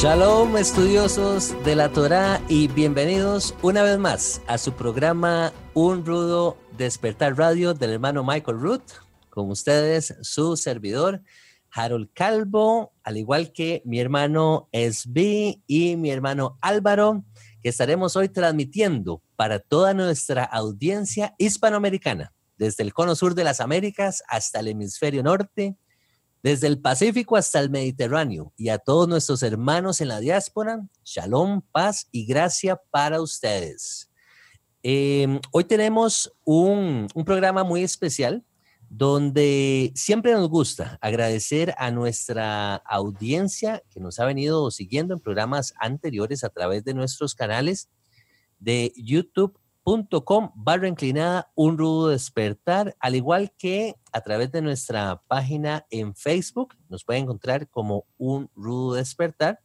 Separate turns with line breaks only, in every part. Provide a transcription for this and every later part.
Shalom estudiosos de la Torá y bienvenidos una vez más a su programa Un Rudo Despertar Radio del hermano Michael Root. Con ustedes su servidor Harold Calvo, al igual que mi hermano SB y mi hermano Álvaro, que estaremos hoy transmitiendo para toda nuestra audiencia hispanoamericana, desde el cono sur de las Américas hasta el hemisferio norte desde el Pacífico hasta el Mediterráneo y a todos nuestros hermanos en la diáspora, shalom, paz y gracia para ustedes. Em, hoy tenemos un, un programa muy especial donde siempre nos gusta agradecer a nuestra audiencia que nos ha venido siguiendo en programas anteriores a través de nuestros canales de YouTube com barra inclinada un rudo despertar, al igual que a través de nuestra página en Facebook, nos puede encontrar como un rudo despertar,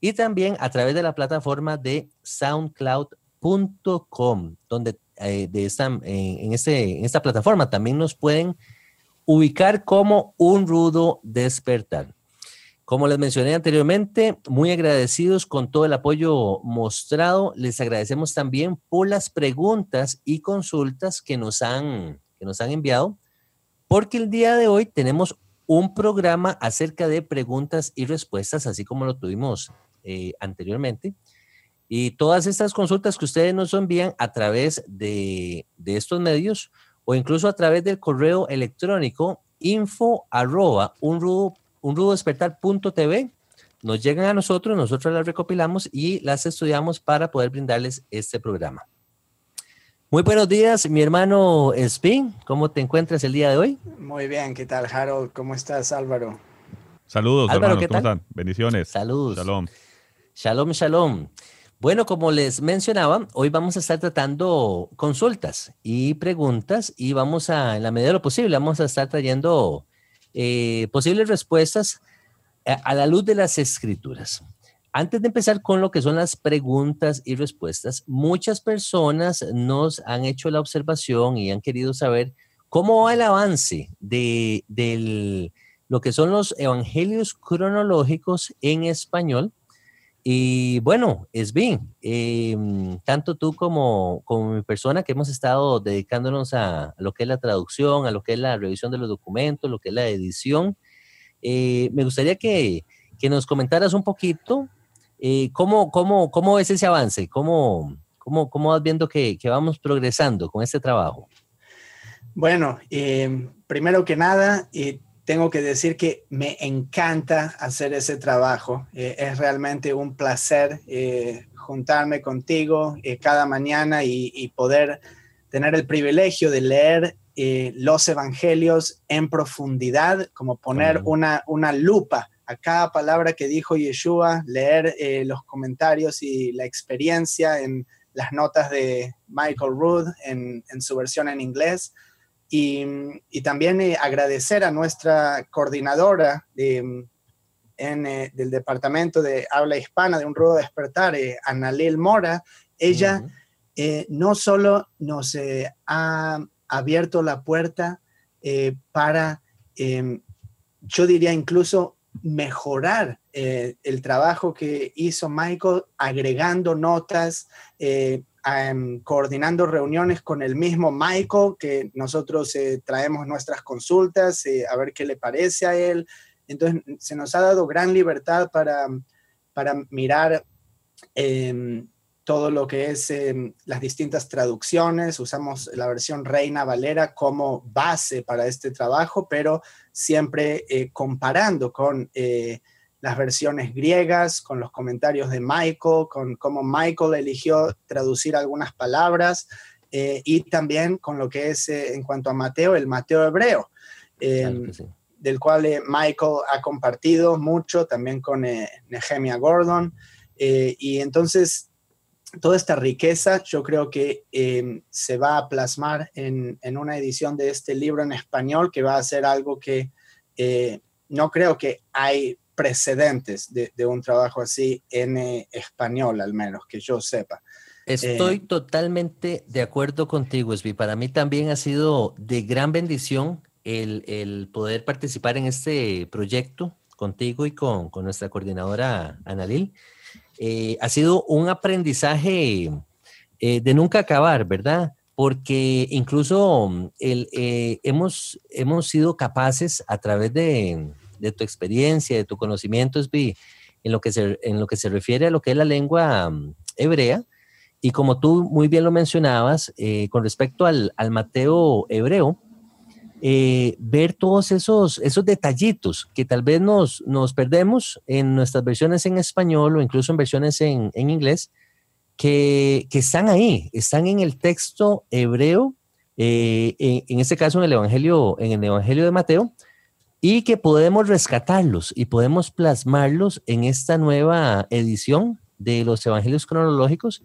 y también a través de la plataforma de soundcloud.com, donde eh, de esta, en, este, en esta plataforma también nos pueden ubicar como un rudo despertar. Como les mencioné anteriormente, muy agradecidos con todo el apoyo mostrado. Les agradecemos también por las preguntas y consultas que nos han, que nos han enviado, porque el día de hoy tenemos un programa acerca de preguntas y respuestas, así como lo tuvimos eh, anteriormente. Y todas estas consultas que ustedes nos envían a través de, de estos medios o incluso a través del correo electrónico info arroba unrudodespertar.tv. Nos llegan a nosotros, nosotros las recopilamos y las estudiamos para poder brindarles este programa. Muy buenos días, mi hermano Spin. ¿Cómo te encuentras el día de hoy?
Muy bien, ¿qué tal, Harold? ¿Cómo estás, Álvaro?
Saludos, Álvaro, ¿qué ¿cómo están? Bendiciones.
Saludos. Shalom. Shalom, shalom. Bueno, como les mencionaba, hoy vamos a estar tratando consultas y preguntas y vamos a, en la medida de lo posible, vamos a estar trayendo eh, posibles respuestas a, la luz de las escrituras. Antes de empezar con lo que son las preguntas y respuestas, muchas personas nos han hecho la observación y han querido saber cómo va el avance de, lo que son los evangelios cronológicos en español. Y bueno, es bien, em, tanto tú como, como mi persona que hemos estado dedicándonos a, lo que es la traducción, a lo que es la revisión de los documentos, lo que es la edición, eh, me gustaría que, que, nos comentaras un poquito eh, cómo, cómo, cómo es ese avance, cómo, cómo, cómo vas viendo que, que, vamos progresando con este trabajo.
Bueno, eh, primero que nada, tengo que decir que me encanta hacer ese trabajo. Eh, es realmente un placer eh, juntarme contigo eh, cada mañana y, poder tener el privilegio de leer los evangelios en profundidad, como poner una, una lupa a cada palabra que dijo Yeshua, leer los comentarios y la experiencia en las notas de Michael Rood en, en su versión en inglés. Y, también eh, agradecer a nuestra coordinadora de, eh, del Departamento de Habla Hispana de Un Rudo Despertar, eh, Analil Mora. Ella no solo nos ha abierto la puerta para, em, yo diría incluso, mejorar el trabajo que hizo Michael agregando notas, coordinando reuniones con el mismo Michael, que nosotros eh, traemos nuestras consultas, eh, a ver qué le parece a él. Entonces, se nos ha dado gran libertad para, para mirar em, todo lo que es em, las distintas traducciones. Usamos la versión Reina Valera como base para este trabajo, pero siempre eh, comparando con las versiones griegas, con los comentarios de Michael, con cómo Michael eligió traducir algunas palabras eh, y también con lo que es eh, en cuanto a Mateo, el Mateo hebreo, em, del cual eh, Michael ha compartido mucho también con Nehemia Gordon. y entonces toda esta riqueza yo creo que em, se va a plasmar en, una edición de este libro en español que va a ser algo que eh, no creo que hay precedentes de, un trabajo así en eh, español, al menos que yo sepa.
Estoy eh, totalmente de acuerdo contigo, Esbi. Para mí también ha sido de gran bendición el, poder participar en este proyecto contigo y con, nuestra coordinadora Analil. Eh, ha sido un aprendizaje de nunca acabar, ¿verdad? Porque incluso hemos, hemos sido capaces a través de, de tu experiencia, de tu conocimiento, en lo, que se, en lo que se refiere a lo que es la lengua mm, hebrea. Y como tú muy bien lo mencionabas, eh, con respecto al, al Mateo hebreo, eh, ver todos esos, esos detallitos que tal vez nos, nos perdemos en nuestras versiones en español o incluso en versiones en, en inglés, que, que, están ahí, están en el texto hebreo, eh, en, en, este caso en el Evangelio, en el Evangelio de Mateo, y que podemos rescatarlos y podemos plasmarlos en esta nueva edición de los Evangelios cronológicos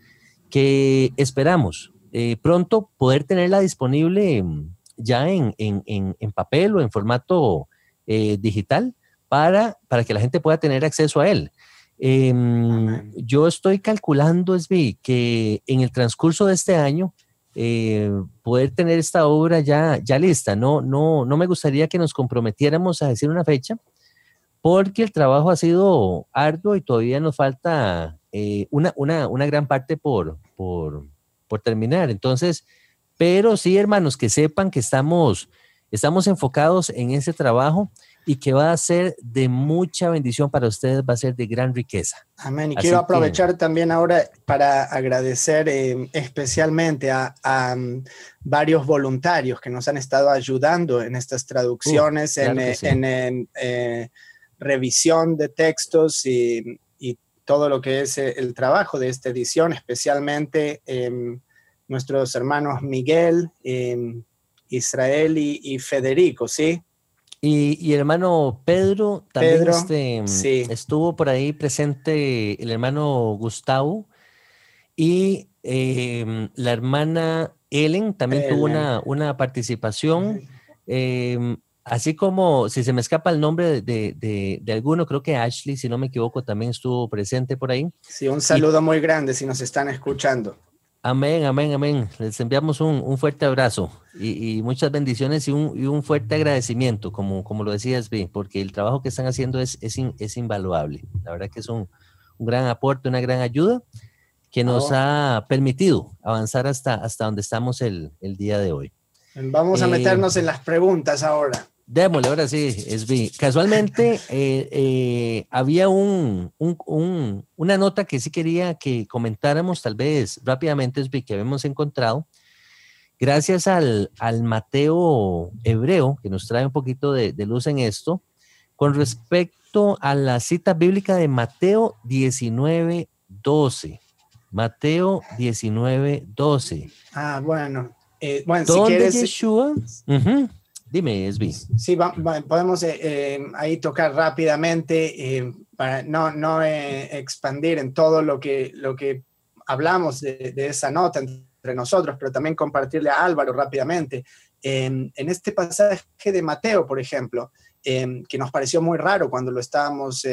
que esperamos eh, pronto poder tenerla disponible mm, ya en, papel o en formato eh, digital para, para que la gente pueda tener acceso a él. Em, yo estoy calculando, Esbi, que en el transcurso de este año eh, poder tener esta obra ya, ya lista. No, no, no me gustaría que nos comprometiéramos a decir una fecha, porque el trabajo ha sido arduo y todavía nos falta eh, una, una, una, gran parte por, por, por terminar. Entonces, pero sí, hermanos, que sepan que estamos, estamos enfocados en ese trabajo y que va a ser de mucha bendición para ustedes, va a ser de gran riqueza.
Amén. Y quiero aprovechar también ahora para agradecer eh, especialmente a, mm, varios voluntarios que nos han estado ayudando en estas traducciones, en, eh, eh, revisión de textos y, todo lo que es el trabajo de esta edición, especialmente em, nuestros hermanos Miguel, em, Israel y, y Federico, ¿sí?
Y, el hermano Pedro también este, estuvo por ahí presente, el hermano Gustavo. Y em, la hermana Ellen también tuvo una, una participación. Em, así como, si se me escapa el nombre de, de, alguno, creo que Ashley, si no me equivoco, también estuvo presente por ahí.
Sí, un saludo muy grande si nos están escuchando.
Amén, amén, amén. Les enviamos un, fuerte abrazo y, muchas bendiciones y un, fuerte agradecimiento, como, como lo decías, B, porque el trabajo que están haciendo es, es, invaluable. La verdad que es un, gran aporte, una gran ayuda que nos ha permitido avanzar hasta, hasta donde estamos el, día de hoy.
Vamos a eh, meternos en las preguntas ahora.
Démosle, ahora sí, es Casualmente eh, eh, había un, una nota que sí quería que comentáramos, tal vez rápidamente, es que habíamos encontrado. Gracias al, Mateo hebreo, que nos trae un poquito de, luz en esto, con respecto a la cita bíblica de Mateo 19, 12. Mateo 19, 12.
Ah, bueno. Eh, bueno, si quieres...
Yeshua? Dime, Esbi.
Sí, podemos eh, eh, ahí tocar rápidamente eh, para no, no expandir en todo lo que, lo que hablamos de, esa nota entre nosotros, pero también compartirle a Álvaro rápidamente. en este pasaje de Mateo, por ejemplo, que nos pareció muy raro cuando lo estábamos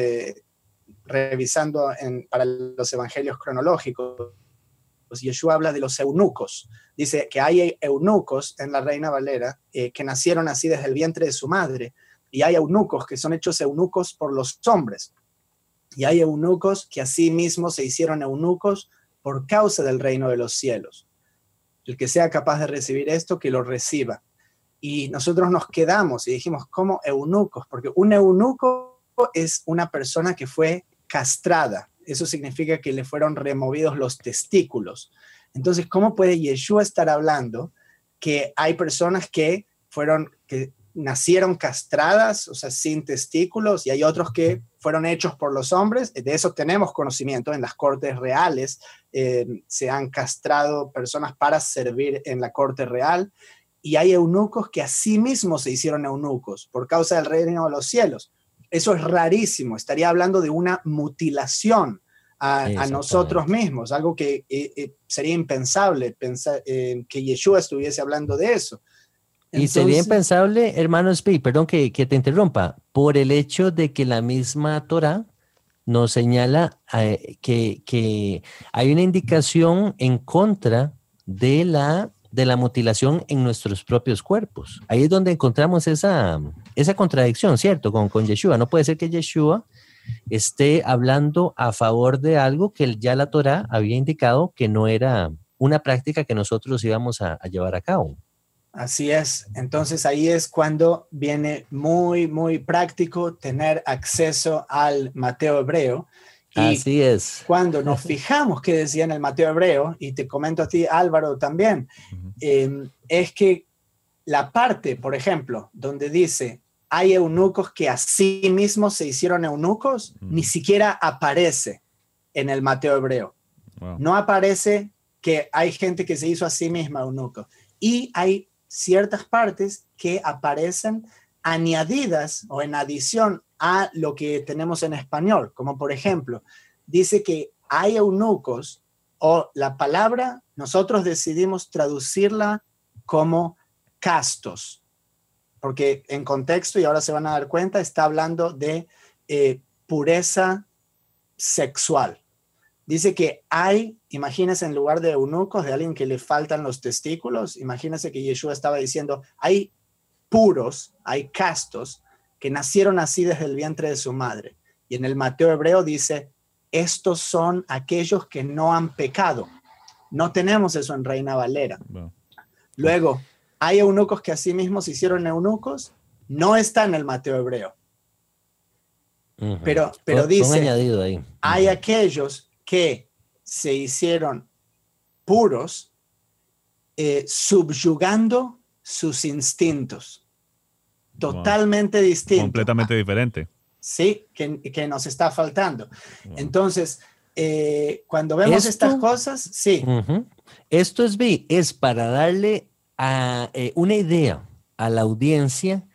revisando para los evangelios cronológicos, pues Yeshua habla de los eunucos. Dice que hay eunucos en la Reina Valera eh, que nacieron así desde el vientre de su madre, y hay eunucos que son hechos eunucos por los hombres, y hay eunucos que así mismo se hicieron eunucos por causa del reino de los cielos. El que sea capaz de recibir esto, que lo reciba. Y nosotros nos quedamos y dijimos, ¿cómo eunucos? Porque un eunuco es una persona que fue castrada, eso significa que le fueron removidos los testículos. Entonces, ¿cómo puede Yeshua estar hablando que hay personas que fueron, que nacieron castradas, o sea, sin testículos, y hay otros que fueron hechos por los hombres? De eso tenemos conocimiento. En las cortes reales eh, se han castrado personas para servir en la corte real, y hay eunucos que a sí mismos se hicieron eunucos por causa del reino de los cielos. Eso es rarísimo, estaría hablando de una mutilación. a, nosotros mismos, algo que eh, eh, sería impensable pensar que Yeshua estuviese hablando de eso.
y sería impensable, hermano Spi, perdón que, que, te interrumpa, por el hecho de que la misma Torah nos señala eh, que, que, hay una indicación en contra de la, de la mutilación en nuestros propios cuerpos. Ahí es donde encontramos esa, esa contradicción, ¿cierto? Con, con Yeshua. No puede ser que Yeshua esté hablando a favor de algo que ya la Torah había indicado que no era una práctica que nosotros íbamos a, llevar a cabo.
Así es. Entonces ahí es cuando viene muy, muy práctico tener acceso al Mateo hebreo.
Y Así es.
Cuando nos fijamos qué decía en el Mateo hebreo, y te comento a ti, Álvaro, también, em, es que la parte, por ejemplo, donde dice, hay eunucos que a sí mismos se hicieron eunucos, ni siquiera aparece en el Mateo hebreo. No aparece que hay gente que se hizo a sí misma eunuco. Y hay ciertas partes que aparecen añadidas o en adición a lo que tenemos en español, como por ejemplo, dice que hay eunucos o la palabra nosotros decidimos traducirla como castos porque en contexto, y ahora se van a dar cuenta, está hablando de eh, pureza sexual. Dice que hay, imagínense en lugar de eunucos, de alguien que le faltan los testículos, imagínense que Yeshua estaba diciendo, hay puros, hay castos que nacieron así desde el vientre de su madre. Y en el Mateo hebreo dice, estos son aquellos que no han pecado. No tenemos eso en Reina Valera. Luego, hay eunucos que sí mismos se hicieron eunucos, no está en el Mateo hebreo. Pero, pero dice, ahí. hay aquellos que se hicieron puros eh, subyugando sus instintos. Totalmente distinto.
Completamente diferente.
Sí, que, nos está faltando. Entonces, eh, cuando vemos estas cosas, sí.
Esto es, es para darle a, eh, una idea a la audiencia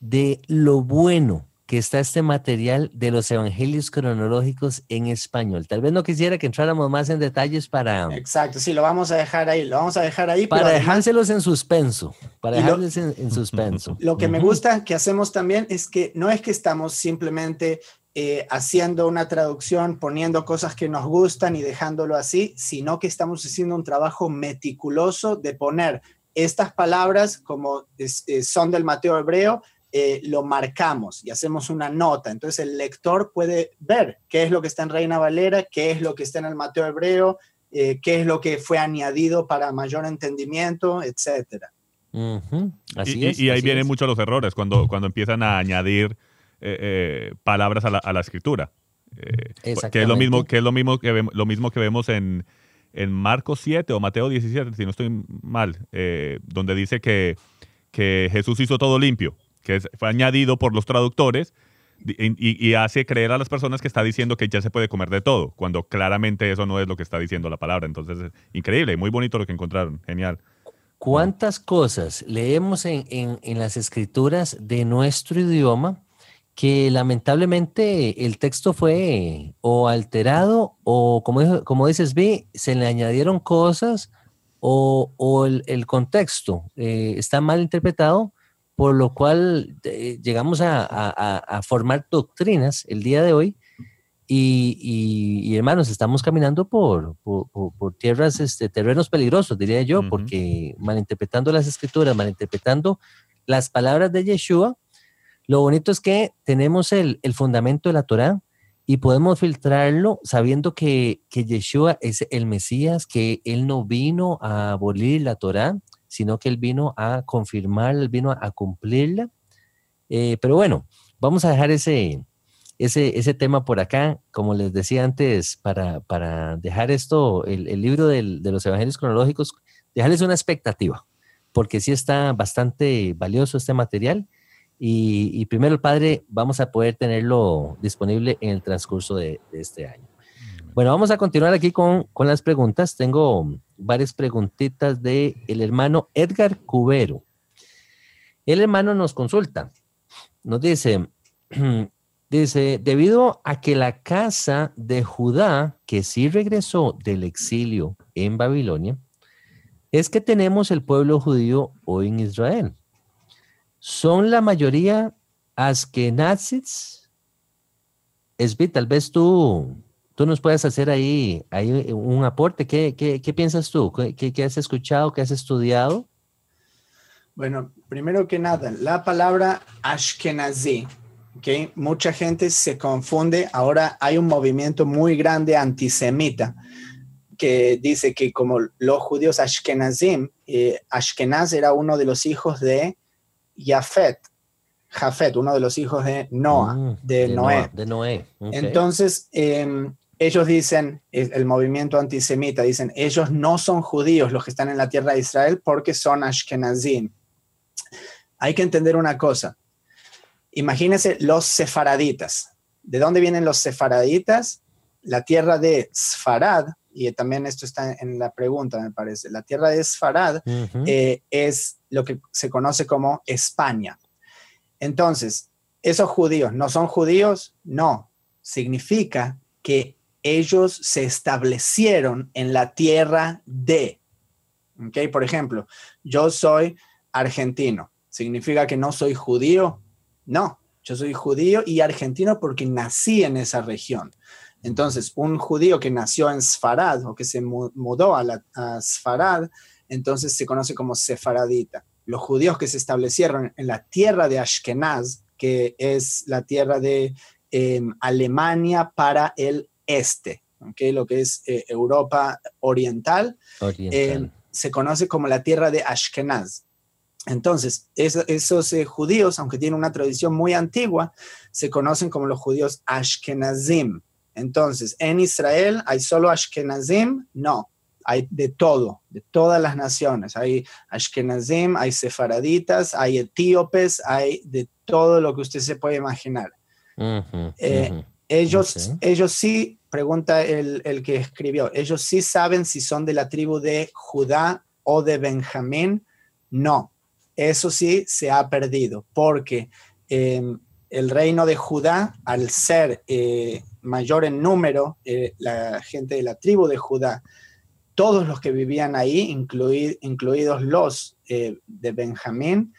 de lo bueno que está este material de los evangelios cronológicos en español. Tal vez no quisiera que entráramos más en detalles para...
Exacto, sí, lo vamos a dejar ahí, lo vamos a dejar ahí.
Para dejárselos en suspenso, para dejarles en, suspenso.
Lo que me gusta que hacemos también es que no es que estamos simplemente eh, haciendo una traducción, poniendo cosas que nos gustan y dejándolo así, sino que estamos haciendo un trabajo meticuloso de poner estas palabras, como eh, son del Mateo hebreo, eh, lo marcamos y hacemos una nota. Entonces el lector puede ver qué es lo que está en Reina Valera, qué es lo que está en el Mateo hebreo, eh, qué es lo que fue añadido para mayor entendimiento, etc.
y, ahí vienen muchos los errores cuando, cuando empiezan a añadir palabras a la, a la escritura. que es lo mismo que es lo mismo que lo mismo que vemos en, en Marcos 7 o Mateo 17, si no estoy mal, eh, donde dice que, que, Jesús hizo todo limpio, que fue añadido por los traductores y, hace creer a las personas que está diciendo que ya se puede comer de todo, cuando claramente eso no es lo que está diciendo la palabra. Entonces, es increíble, muy bonito lo que encontraron, genial.
¿Cuántas cosas leemos en, en, en las escrituras de nuestro idioma? que lamentablemente el texto fue o alterado o como, como dices, vi, se le añadieron cosas o, el, contexto eh, está mal interpretado, por lo cual eh, llegamos a, formar doctrinas el día de hoy y, hermanos, estamos caminando por, por, tierras, este, terrenos peligrosos, diría yo, porque malinterpretando las escrituras, malinterpretando las palabras de Yeshua, lo bonito es que tenemos el, fundamento de la Torah y podemos filtrarlo sabiendo que, que, Yeshua es el Mesías, que Él no vino a abolir la Torah, sino que Él vino a confirmarla, Él vino a, cumplirla. Eh, pero bueno, vamos a dejar ese, ese, ese tema por acá, como les decía antes, para, para dejar esto, el, libro de los Evangelios cronológicos, dejarles una expectativa, porque sí está bastante valioso este material y, primero el Padre vamos a poder tenerlo disponible en el transcurso de, este año. Bueno, vamos a continuar aquí con, con, las preguntas. Tengo varias preguntitas de el hermano Edgar Cubero. El hermano nos consulta, nos dice, Dice, debido a que la casa de Judá, que sí regresó del exilio en Babilonia, es que tenemos el pueblo judío hoy en Israel. Son la mayoría askenazis. Esbi, tal vez tú, tú nos puedes hacer ahí, ahí un aporte. ¿Qué, qué, piensas tú? ¿Qué, ¿Qué, has escuchado? ¿Qué has estudiado?
Bueno, primero que nada, la palabra Ashkenazi Okay. Mucha gente se confunde. Ahora hay un movimiento muy grande antisemita que dice que como los judíos Ashkenazim, eh, Ashkenaz era uno de los hijos de Jafet, Jafet, uno de los hijos de Noah, mm, de, Noé.
de Noé.
Entonces, em, ellos dicen, el movimiento antisemita, dicen, ellos no son judíos los que están en la tierra de Israel porque son Ashkenazim. Hay que entender una cosa Imagínense los sefaraditas. ¿De dónde vienen los sefaraditas? La tierra de Sfarad, y también esto está en la pregunta, me parece. La tierra de Sfarad eh, es lo que se conoce como España. Entonces, ¿esos judíos no son judíos? No. Significa que ellos se establecieron en la tierra de. ¿Ok? Por ejemplo, yo soy argentino. ¿Significa que no soy judío? No, yo soy judío y argentino porque nací en esa región. Entonces, un judío que nació en Sfarad o que se mudó a, la, Sfarad, entonces se conoce como sefaradita. Los judíos que se establecieron en la tierra de Ashkenaz, que es la tierra de em, Alemania para el este, ¿okay? lo que es eh, Europa oriental, em, se conoce como la tierra de Ashkenaz. Entonces, esos eh, judíos, aunque tienen una tradición muy antigua, se conocen como los judíos Ashkenazim. Entonces, en Israel hay solo Ashkenazim, no, hay de todo, de todas las naciones. Hay Ashkenazim, hay sefaraditas, hay etíopes, hay de todo lo que usted se puede imaginar. Eh, ellos, ellos sí, pregunta el, el que escribió, ellos sí saben si son de la tribu de Judá o de Benjamín. No, eso sí se ha perdido, porque em, el reino de Judá, al ser eh, mayor en número, eh, la gente de la tribu de Judá, todos los que vivían ahí, incluidos los eh, de Benjamín,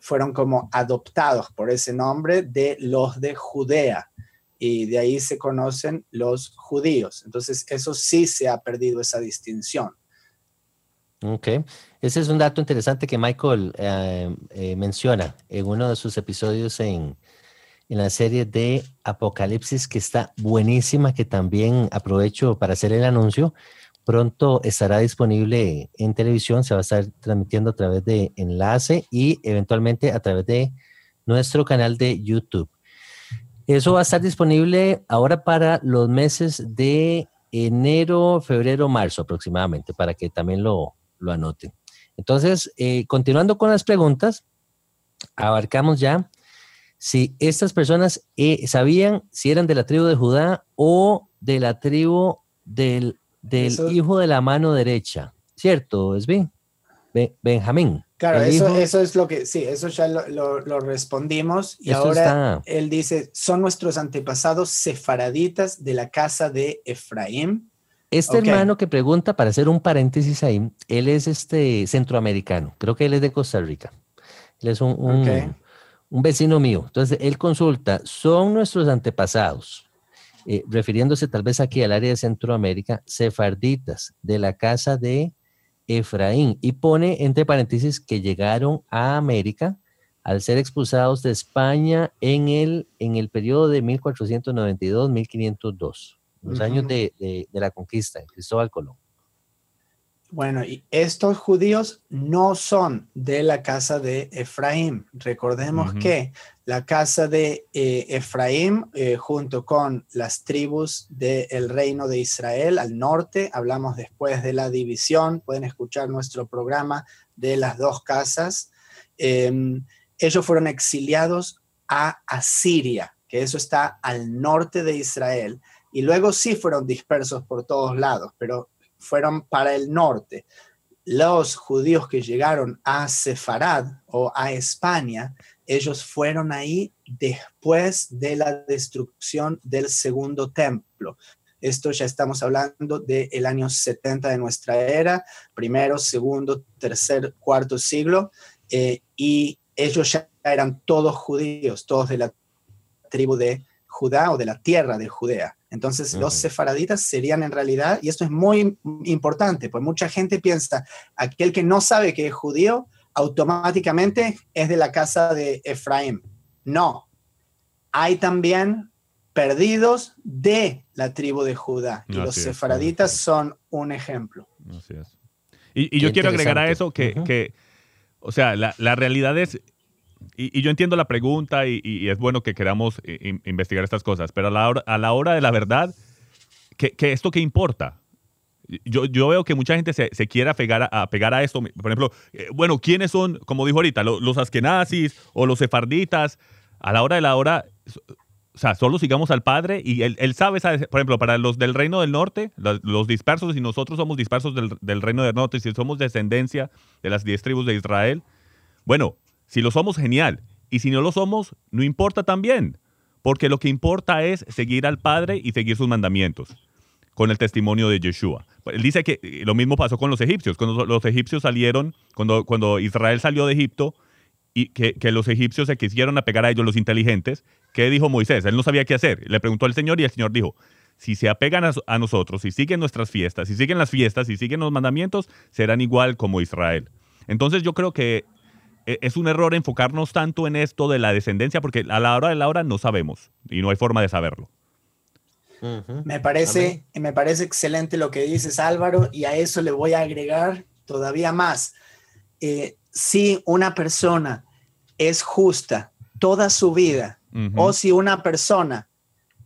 fueron como adoptados por ese nombre de los de Judea. Y de ahí se conocen los judíos. Entonces, eso sí se ha perdido esa distinción.
Ok, ese es un dato interesante que Michael eh, eh, menciona en uno de sus episodios en, en, la serie de Apocalipsis, que está buenísima, que también aprovecho para hacer el anuncio. Pronto estará disponible en televisión, se va a estar transmitiendo a través de enlace y eventualmente a través de nuestro canal de YouTube. Eso va a estar disponible ahora para los meses de enero, febrero, marzo aproximadamente, para que también lo, lo anoten. Entonces, eh, continuando con las preguntas, abarcamos ya si estas personas eh, sabían si eran de la tribu de Judá o de la tribu del, del hijo de la mano derecha, ¿cierto, es Benjamín.
Claro, eso, eso, es lo que, sí, eso ya lo, lo, respondimos y ahora él dice, son nuestros antepasados sefaraditas de la casa de Efraín
este hermano que pregunta, para hacer un paréntesis ahí, él es este centroamericano, creo que él es de Costa Rica. Él es un, un, vecino mío. Entonces, él consulta, son nuestros antepasados, eh, refiriéndose tal vez aquí al área de Centroamérica, sefarditas de la casa de Efraín, y pone entre paréntesis que llegaron a América al ser expulsados de España en el, en el periodo de 1492-1502 los años de, la conquista, Cristóbal Colón.
Bueno, y estos judíos no son de la casa de Efraín. Recordemos que la casa de eh, Efraín, eh, junto con las tribus del reino de Israel al norte, hablamos después de la división, pueden escuchar nuestro programa de las dos casas, em, ellos fueron exiliados a Asiria, que eso está al norte de Israel y luego sí fueron dispersos por todos lados, pero fueron para el norte. Los judíos que llegaron a Sefarad o a España, ellos fueron ahí después de la destrucción del segundo templo. Esto ya estamos hablando del año 70 de nuestra era, primero, segundo, tercer, cuarto siglo, eh, y ellos ya eran todos judíos, todos de la tribu de Judá o de la tierra de Judea. Entonces, los sefaraditas serían en realidad, y esto es muy importante, pues mucha gente piensa, aquel que no sabe que es judío, automáticamente es de la casa de Efraín. No, hay también perdidos de la tribu de Judá, y los sefaraditas son un ejemplo. Así
es. Y, yo quiero agregar a eso que, o sea, la, la realidad es y, yo entiendo la pregunta y, es bueno que queramos eh, investigar estas cosas, pero a la hora, a la hora de la verdad, ¿qué, esto qué importa? Yo, yo, veo que mucha gente se, se quiere apegar a, pegar a esto. Por ejemplo, eh, bueno, ¿quiénes son, como dijo ahorita, los, los askenazis o los sefarditas? A la hora de la hora, o sea, solo sigamos al Padre y él, él sabe, por ejemplo, para los del Reino del Norte, los, dispersos, y nosotros somos dispersos del, del Reino del Norte, si somos descendencia de las diez tribus de Israel, bueno, si lo somos, genial. Y si no lo somos, no importa también. Porque lo que importa es seguir al Padre y seguir sus mandamientos con el testimonio de Yeshua. Él dice que eh, lo mismo pasó con los egipcios. Cuando los egipcios salieron, cuando, cuando Israel salió de Egipto y que, los egipcios se quisieron apegar a ellos, los inteligentes, ¿qué dijo Moisés? Él no sabía qué hacer. Le preguntó al Señor y el Señor dijo, si se apegan a, a nosotros, si siguen nuestras fiestas, si siguen las fiestas, si siguen los mandamientos, serán igual como Israel. Entonces yo creo que es un error enfocarnos tanto en esto de la descendencia porque a la hora de la hora no sabemos y no hay forma de saberlo.
Me parece, me parece excelente lo que dices Álvaro y a eso le voy a agregar todavía más. Eh, si una persona es justa toda su vida o si una persona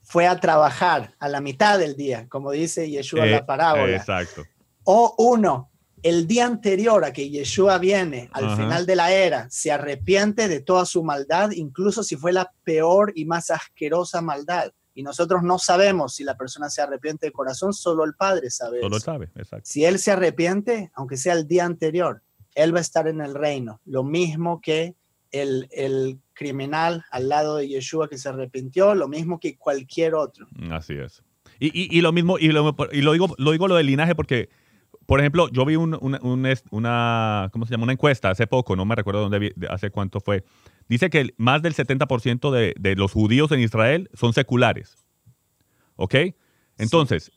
fue a trabajar a la mitad del día, como dice Yeshua en la eh, parábola,
exacto.
o uno el día anterior a que Yeshua viene, al final de la era, se arrepiente de toda su maldad, incluso si fue la peor y más asquerosa maldad. Y nosotros no sabemos si la persona se arrepiente de corazón, solo el Padre sabe.
Solo sabe, exacto.
Si él se arrepiente, aunque sea el día anterior, él va a estar en el reino. Lo mismo que el, el criminal al lado de Yeshua que se arrepintió, lo mismo que cualquier otro.
Así es. Y, y, lo mismo, y, lo, y lo, digo, lo digo lo del linaje porque por ejemplo, yo vi una, ¿cómo se llama? una encuesta hace poco, no me recuerdo dónde, hace cuánto fue. Dice que más del 70% de, los judíos en Israel son seculares. ¿Ok? Entonces,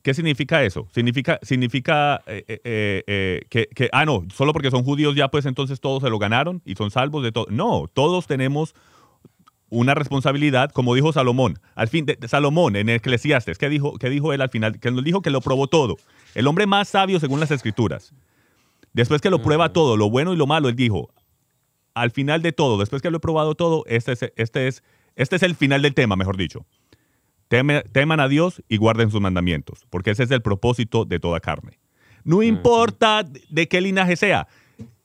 ¿qué significa eso? Significa, significa eh, eh, eh, que, ah, no, solo porque son judíos ya pues entonces todos se lo ganaron y son salvos de todo. No, todos tenemos una responsabilidad, como dijo Salomón. Al fin, de, Salomón en Eclesiastes, ¿qué dijo, ¿qué dijo él al final? Que nos dijo que lo probó todo. El hombre más sabio según las escrituras. Después que lo prueba todo, lo bueno y lo malo, él dijo, al final de todo, después que lo he probado todo, este es, este es, este es el final del tema, mejor dicho. teman a Dios y guarden sus mandamientos, porque ese es el propósito de toda carne. No importa de qué linaje sea.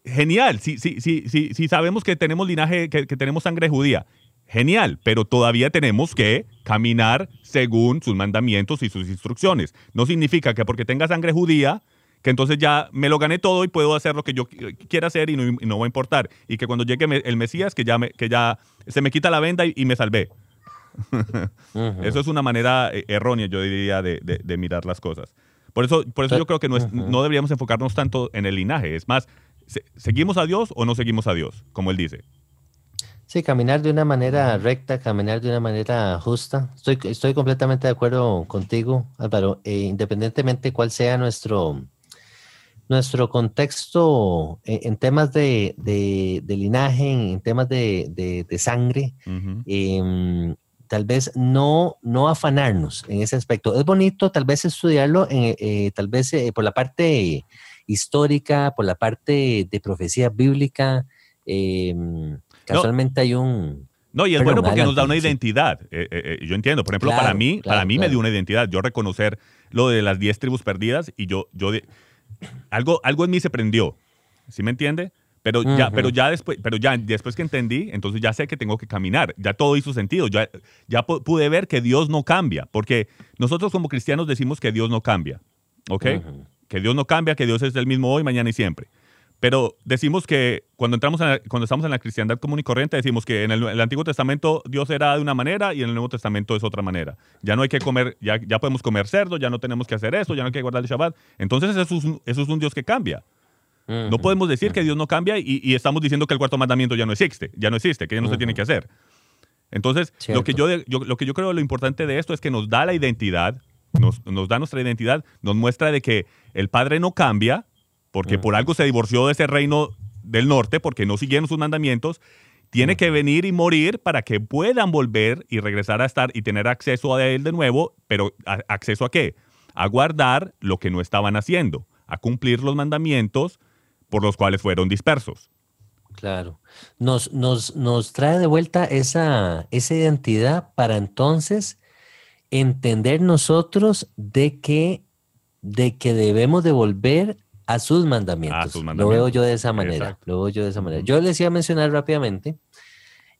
Genial, si, si, si, si, sabemos que tenemos linaje, que tenemos sangre judía, genial, pero todavía tenemos que caminar según sus mandamientos y sus instrucciones. No significa que porque tenga sangre judía, que entonces ya me lo gané todo y puedo hacer lo que yo quiera hacer y no, va a importar. Y que cuando llegue el Mesías, que ya, me, que ya se me quita la venda y, me salvé. Eso es una manera eh, errónea, yo diría, de, mirar las cosas. Por eso, por eso yo creo que no, no deberíamos enfocarnos tanto en el linaje. Es más, ¿seguimos a Dios o no seguimos a Dios? Como él dice.
Sí, caminar de una manera recta, caminar de una manera justa. Estoy, estoy completamente de acuerdo contigo, Álvaro. Eh, independientemente cuál sea nuestro, nuestro contexto eh, en, temas de, linaje, en temas de, sangre, em, tal vez no, no afanarnos en ese aspecto. Es bonito tal vez estudiarlo, eh, tal vez por la parte histórica, por la parte de profecía bíblica. Casualmente hay un...
No, y es bueno porque nos da una identidad. Eh, eh, eh, yo entiendo. Por ejemplo, para mí, para mí me dio una identidad. Yo reconocer lo de las 10 tribus perdidas y yo, yo algo, algo en mí se prendió. ¿Sí me entiende? Pero ya, pero ya después, pero ya después que entendí, entonces ya sé que tengo que caminar. Ya todo hizo sentido. Ya, ya pude ver que Dios no cambia. Porque nosotros como cristianos decimos que Dios no cambia. ¿Ok? Que Dios no cambia, que Dios es el mismo hoy, mañana y siempre. Pero decimos que cuando, entramos cuando estamos en la cristiandad común y corriente, decimos que en el, Antiguo Testamento Dios era de una manera y en el Nuevo Testamento es otra manera. Ya no hay que comer, ya, ya podemos comer cerdo, ya no tenemos que hacer eso, ya no hay que guardar el Shabbat. Entonces eso es un, eso es un Dios que cambia. No podemos decir que Dios no cambia y, estamos diciendo que el cuarto mandamiento ya no existe, ya no existe, que ya no se tiene que hacer. Entonces, lo que yo, lo que yo creo lo importante de esto es que nos da la identidad, nos, nos da nuestra identidad, nos muestra de que el Padre no cambia, porque por algo se divorció de ese reino del norte, porque no siguieron sus mandamientos, tiene que venir y morir para que puedan volver y regresar a estar y tener acceso a él de nuevo, pero acceso a qué? A guardar lo que no estaban haciendo, a cumplir los mandamientos por los cuales fueron dispersos.
Claro. Nos, nos, nos trae de vuelta esa, esa identidad para entonces entender nosotros de que, de que debemos devolver a sus mandamientos. Lo veo yo de esa manera. Lo veo yo de esa manera. Yo les iba a mencionar rápidamente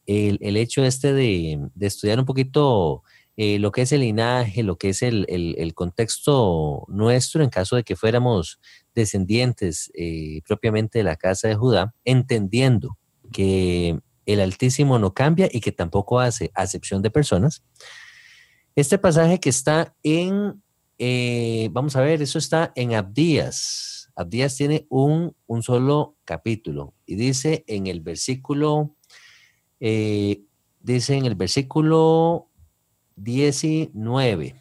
el, el hecho este de, de, estudiar un poquito eh, lo que es el linaje, lo que es el, el, contexto nuestro en caso de que fuéramos descendientes eh, propiamente de la casa de Judá, entendiendo que el Altísimo no cambia y que tampoco hace acepción de personas. Este pasaje que está en, eh, vamos a ver, eso está en Abdías, Abdías tiene un, un solo capítulo y dice en el versículo, eh, dice en el versículo 19,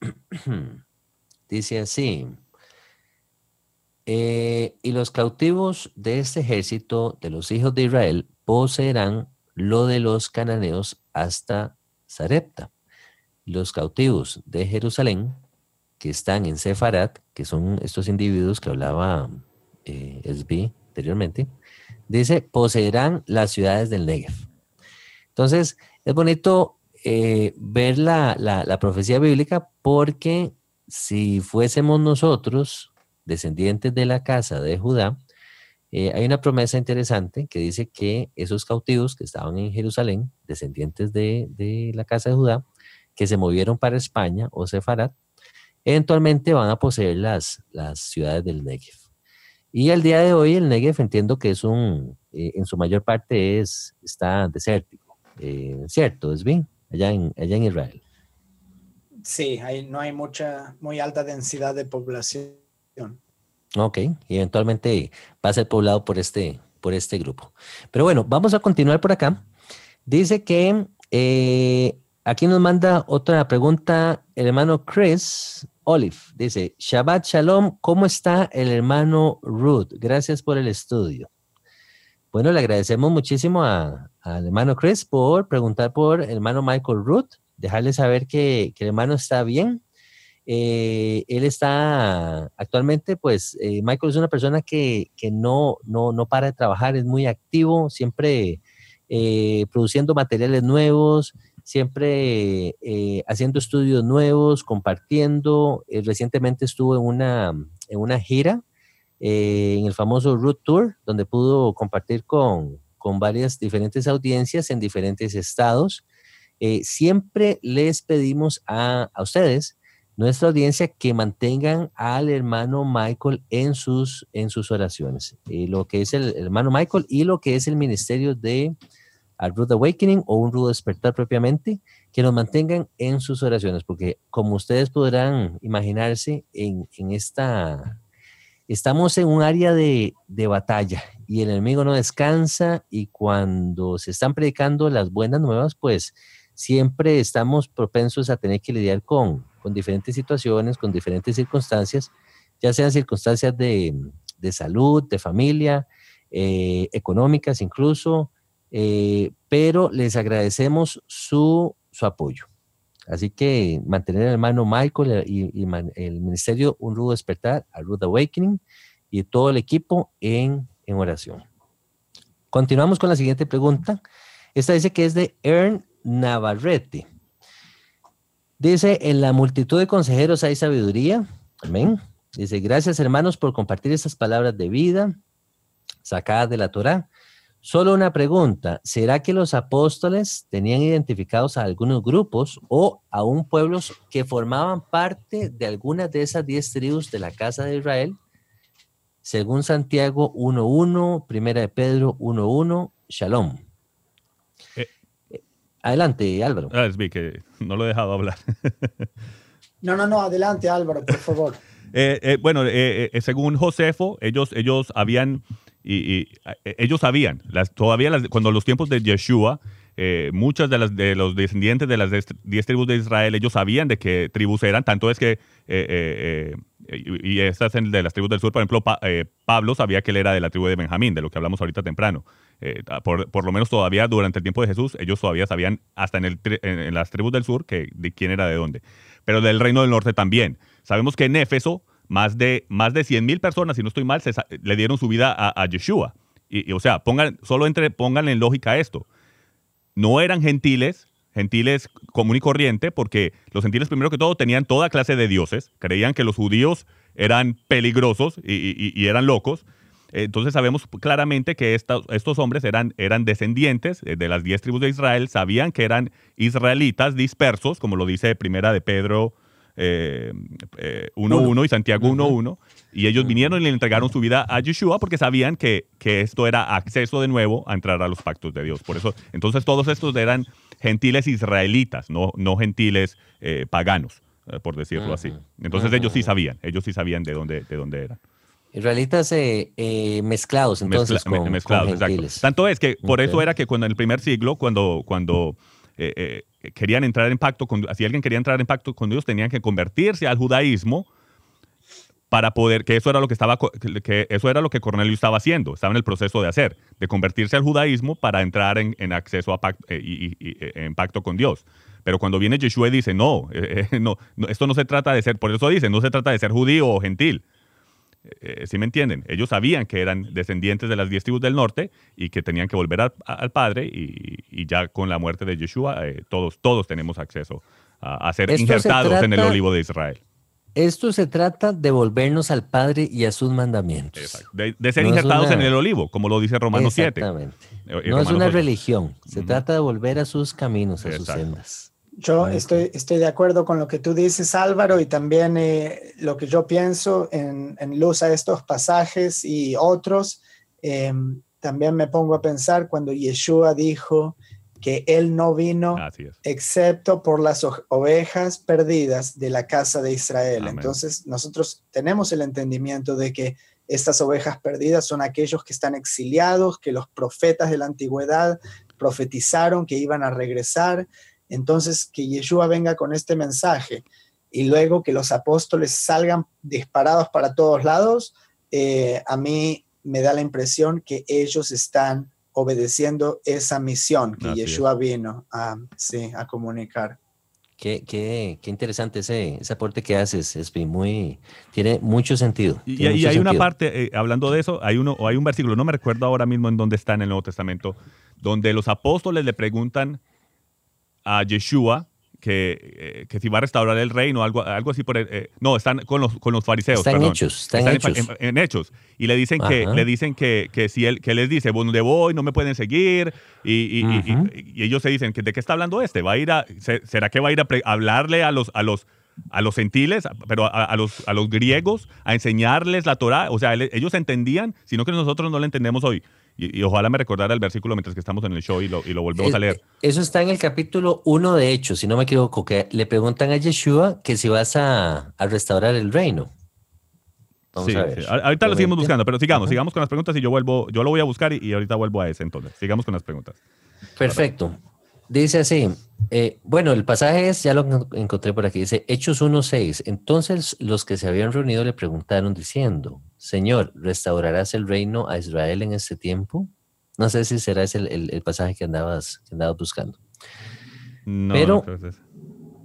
dice así, eh, y los cautivos de este ejército de los hijos de Israel poseerán lo de los cananeos hasta Sarepta. Los cautivos de Jerusalén que están en Sefarat, que son estos individuos que hablaba eh, Esbi anteriormente, dice, poseerán las ciudades del Negev. Entonces, es bonito eh, ver la, la, profecía bíblica porque si fuésemos nosotros, descendientes de la casa de Judá, eh, hay una promesa interesante que dice que esos cautivos que estaban en Jerusalén, descendientes de, de la casa de Judá, que se movieron para España o Sefarat, eventualmente van a poseer las, las ciudades del Negev. Y al día de hoy el Negev entiendo que es un, eh, en su mayor parte es, está desértico, eh, ¿cierto? ¿Es bien? Allá en, allá en Israel.
Sí, no hay mucha, muy alta densidad de población.
Ok, y eventualmente va a ser poblado por este, por este grupo. Pero bueno, vamos a continuar por acá. Dice que eh, Aquí nos manda otra pregunta el hermano Chris Olive. Dice, Shabbat Shalom, ¿cómo está el hermano Ruth? Gracias por el estudio. Bueno, le agradecemos muchísimo al hermano Chris por preguntar por el hermano Michael Ruth, dejarle saber que, el hermano está bien. Eh, él está actualmente, pues eh, Michael es una persona que, no, no, no, para de trabajar, es muy activo, siempre eh, produciendo materiales nuevos, siempre eh, haciendo estudios nuevos, compartiendo. Eh, recientemente estuvo en una, en una gira eh, en el famoso Root Tour, donde pudo compartir con, con varias diferentes audiencias en diferentes estados. siempre les pedimos a, a, ustedes, nuestra audiencia, que mantengan al hermano Michael en sus, en sus oraciones. lo que es el hermano Michael y lo que es el ministerio de al Rude Awakening o un Rude Despertar propiamente, que nos mantengan en sus oraciones, porque como ustedes podrán imaginarse, en, esta, estamos en un área de, de, batalla y el enemigo no descansa y cuando se están predicando las buenas nuevas, pues siempre estamos propensos a tener que lidiar con, con diferentes situaciones, con diferentes circunstancias, ya sean circunstancias de, de salud, de familia, eh, económicas incluso, eh, pero les agradecemos su, su, apoyo. Así que mantener al hermano Michael y, el ministerio Un Rudo Despertar, a Rudo Awakening y todo el equipo en, en oración. Continuamos con la siguiente pregunta. Esta dice que es de Ern Navarrete. Dice, en la multitud de consejeros hay sabiduría. Amén. Dice, gracias hermanos por compartir estas palabras de vida sacadas de la Torah. Solo una pregunta, ¿será que los apóstoles tenían identificados a algunos grupos o a un pueblos que formaban parte de algunas de esas diez tribus de la casa de Israel? según Santiago 1.1, Primera de Pedro 1.1, Shalom.
Eh.
Adelante, Álvaro.
Ah, es vi que no lo he dejado hablar.
No, no, no, adelante Álvaro, por favor.
Eh, eh, bueno, eh, eh, según Josefo, ellos, ellos habían, y, eh, ellos sabían, todavía cuando los tiempos de Yeshua, eh, muchas de, las, de los descendientes de las des- diez tribus de Israel, ellos sabían de qué tribus eran, tanto es que, eh, eh, y, estas de las tribus del sur, por ejemplo, Pa- Pablo sabía que él era de la tribu de Benjamín, de lo que hablamos ahorita temprano. Por, lo menos todavía durante el tiempo de Jesús, ellos todavía sabían, hasta en, el en las tribus del sur, que, de quién era de dónde. Pero del reino del norte también. Sabemos que en Éfeso, más de, más de 100 mil personas, si no estoy mal, se le dieron su vida a, a Yeshua. Y, o sea, pongan, solo entre, pónganle en lógica esto. No eran gentiles, gentiles común y corriente, porque los gentiles primero que todo tenían toda clase de dioses, creían que los judíos eran peligrosos y, eran locos. Entonces sabemos claramente que estos hombres eran, eran descendientes de las diez tribus de Israel, sabían que eran israelitas dispersos, como lo dice Primera de Pedro eh, eh, 1.1 y Santiago 1.1, y ellos vinieron y le entregaron su vida a Yeshua porque sabían que, que esto era acceso de nuevo a entrar a los pactos de Dios. Por eso, entonces todos estos eran gentiles israelitas, no, no gentiles eh, paganos, eh, por decirlo así. Entonces ellos sí sabían, ellos sí sabían de dónde, de dónde eran.
Israelitas eh, eh, mezclados entonces
Mezcla-
con,
me- mezclados,
con
exacto. Tanto es que por eso era que cuando en el primer siglo, cuando, cuando eh, querían entrar en pacto con si alguien quería entrar en pacto con Dios, tenían que convertirse al judaísmo para poder, que eso era lo que estaba, que eso era lo que Cornelio estaba haciendo, estaba en el proceso de hacer, de convertirse al judaísmo para entrar en, en acceso a pacto, eh, y, eh, en pacto con Dios. Pero cuando viene Yeshua y dice, no, eh, no, no, esto no se trata de ser, por eso dice, no se trata de ser judío o gentil, eh, ¿sí me entienden? Ellos sabían que eran descendientes de las diez tribus del norte y que tenían que volver al, al Padre y, y ya con la muerte de Yeshua eh, todos, todos tenemos acceso a, a ser
Esto se
injertados en el olivo de Israel.
Esto se trata de volvernos al Padre y a sus mandamientos.
De, de ser
No
injertados
una-
en el olivo, como lo dice Romanos 7.
Exactamente.
Eh, eh,
No es una religión, se trata de volver a sus caminos, a sus sendas.
Yo estoy, estoy de acuerdo con lo que tú dices, Álvaro, y también eh, lo que yo pienso en, en luz a estos pasajes y otros. eh, también me pongo a pensar cuando Yeshua dijo que él no vino excepto por las ovejas perdidas de la casa de Israel.
Amén.
Entonces, nosotros tenemos el entendimiento de que estas ovejas perdidas son aquellos que están exiliados, que los profetas de la antigüedad profetizaron que iban a regresar. Entonces, que Yeshua venga con este mensaje y luego que los apóstoles salgan disparados para todos lados, eh, a mí me da la impresión que ellos están obedeciendo esa misión que
Así es.
Yeshua vino a, sí, a comunicar.
Qué, qué, qué interesante ese, ese aporte que haces, Espi, muy, tiene mucho sentido.
Y,
tiene
y
mucho
hay una parte, eh, hablando de eso, hay, uno, o hay un versículo, no me recuerdo ahora mismo en dónde está en el Nuevo Testamento, donde los apóstoles le preguntan a Yeshua que, eh, que si va a restaurar el reino, algo, algo así por el- eh, no, están con los, con los fariseos.
Está en
perdón.
Hechos,
Están
Hechos.
en- en hechos. Y le dicen que, le dicen que, que si él, que les dice, bueno, donde voy, no me pueden seguir. Y, y- ellos se dicen, que ¿de qué está hablando este? ¿Va a ir a, se- ¿Será que va a ir a, pre- hablarle a los, a los, a los gentiles, pero a, a los, a los griegos, a enseñarles la Torah? O sea, ellos entendían, sino que nosotros no lo entendemos hoy. Y, y ojalá me recordara el versículo mientras que estamos en el show y lo, y lo volvemos a leer.
Eso está en el capítulo 1 de Hechos, si no me equivoco, que le preguntan a Yeshua que si vas a, a restaurar el reino. Vamos
Sí,
a ver.
sí. Ahorita lo seguimos buscando, pero sigamos,
Ajá.
sigamos con las preguntas y yo vuelvo, yo lo voy a buscar y, y ahorita vuelvo a ese entonces. Sigamos con las preguntas.
Perfecto. Dice así, eh, bueno, el pasaje es, ya lo en- encontré por aquí, dice Hechos 1.6. Entonces los que se habían reunido le preguntaron diciendo, Señor, ¿restaurarás el reino a Israel en este tiempo? No sé si será ese el, el- el pasaje que andabas, que andabas buscando.
No,
Pero-
no.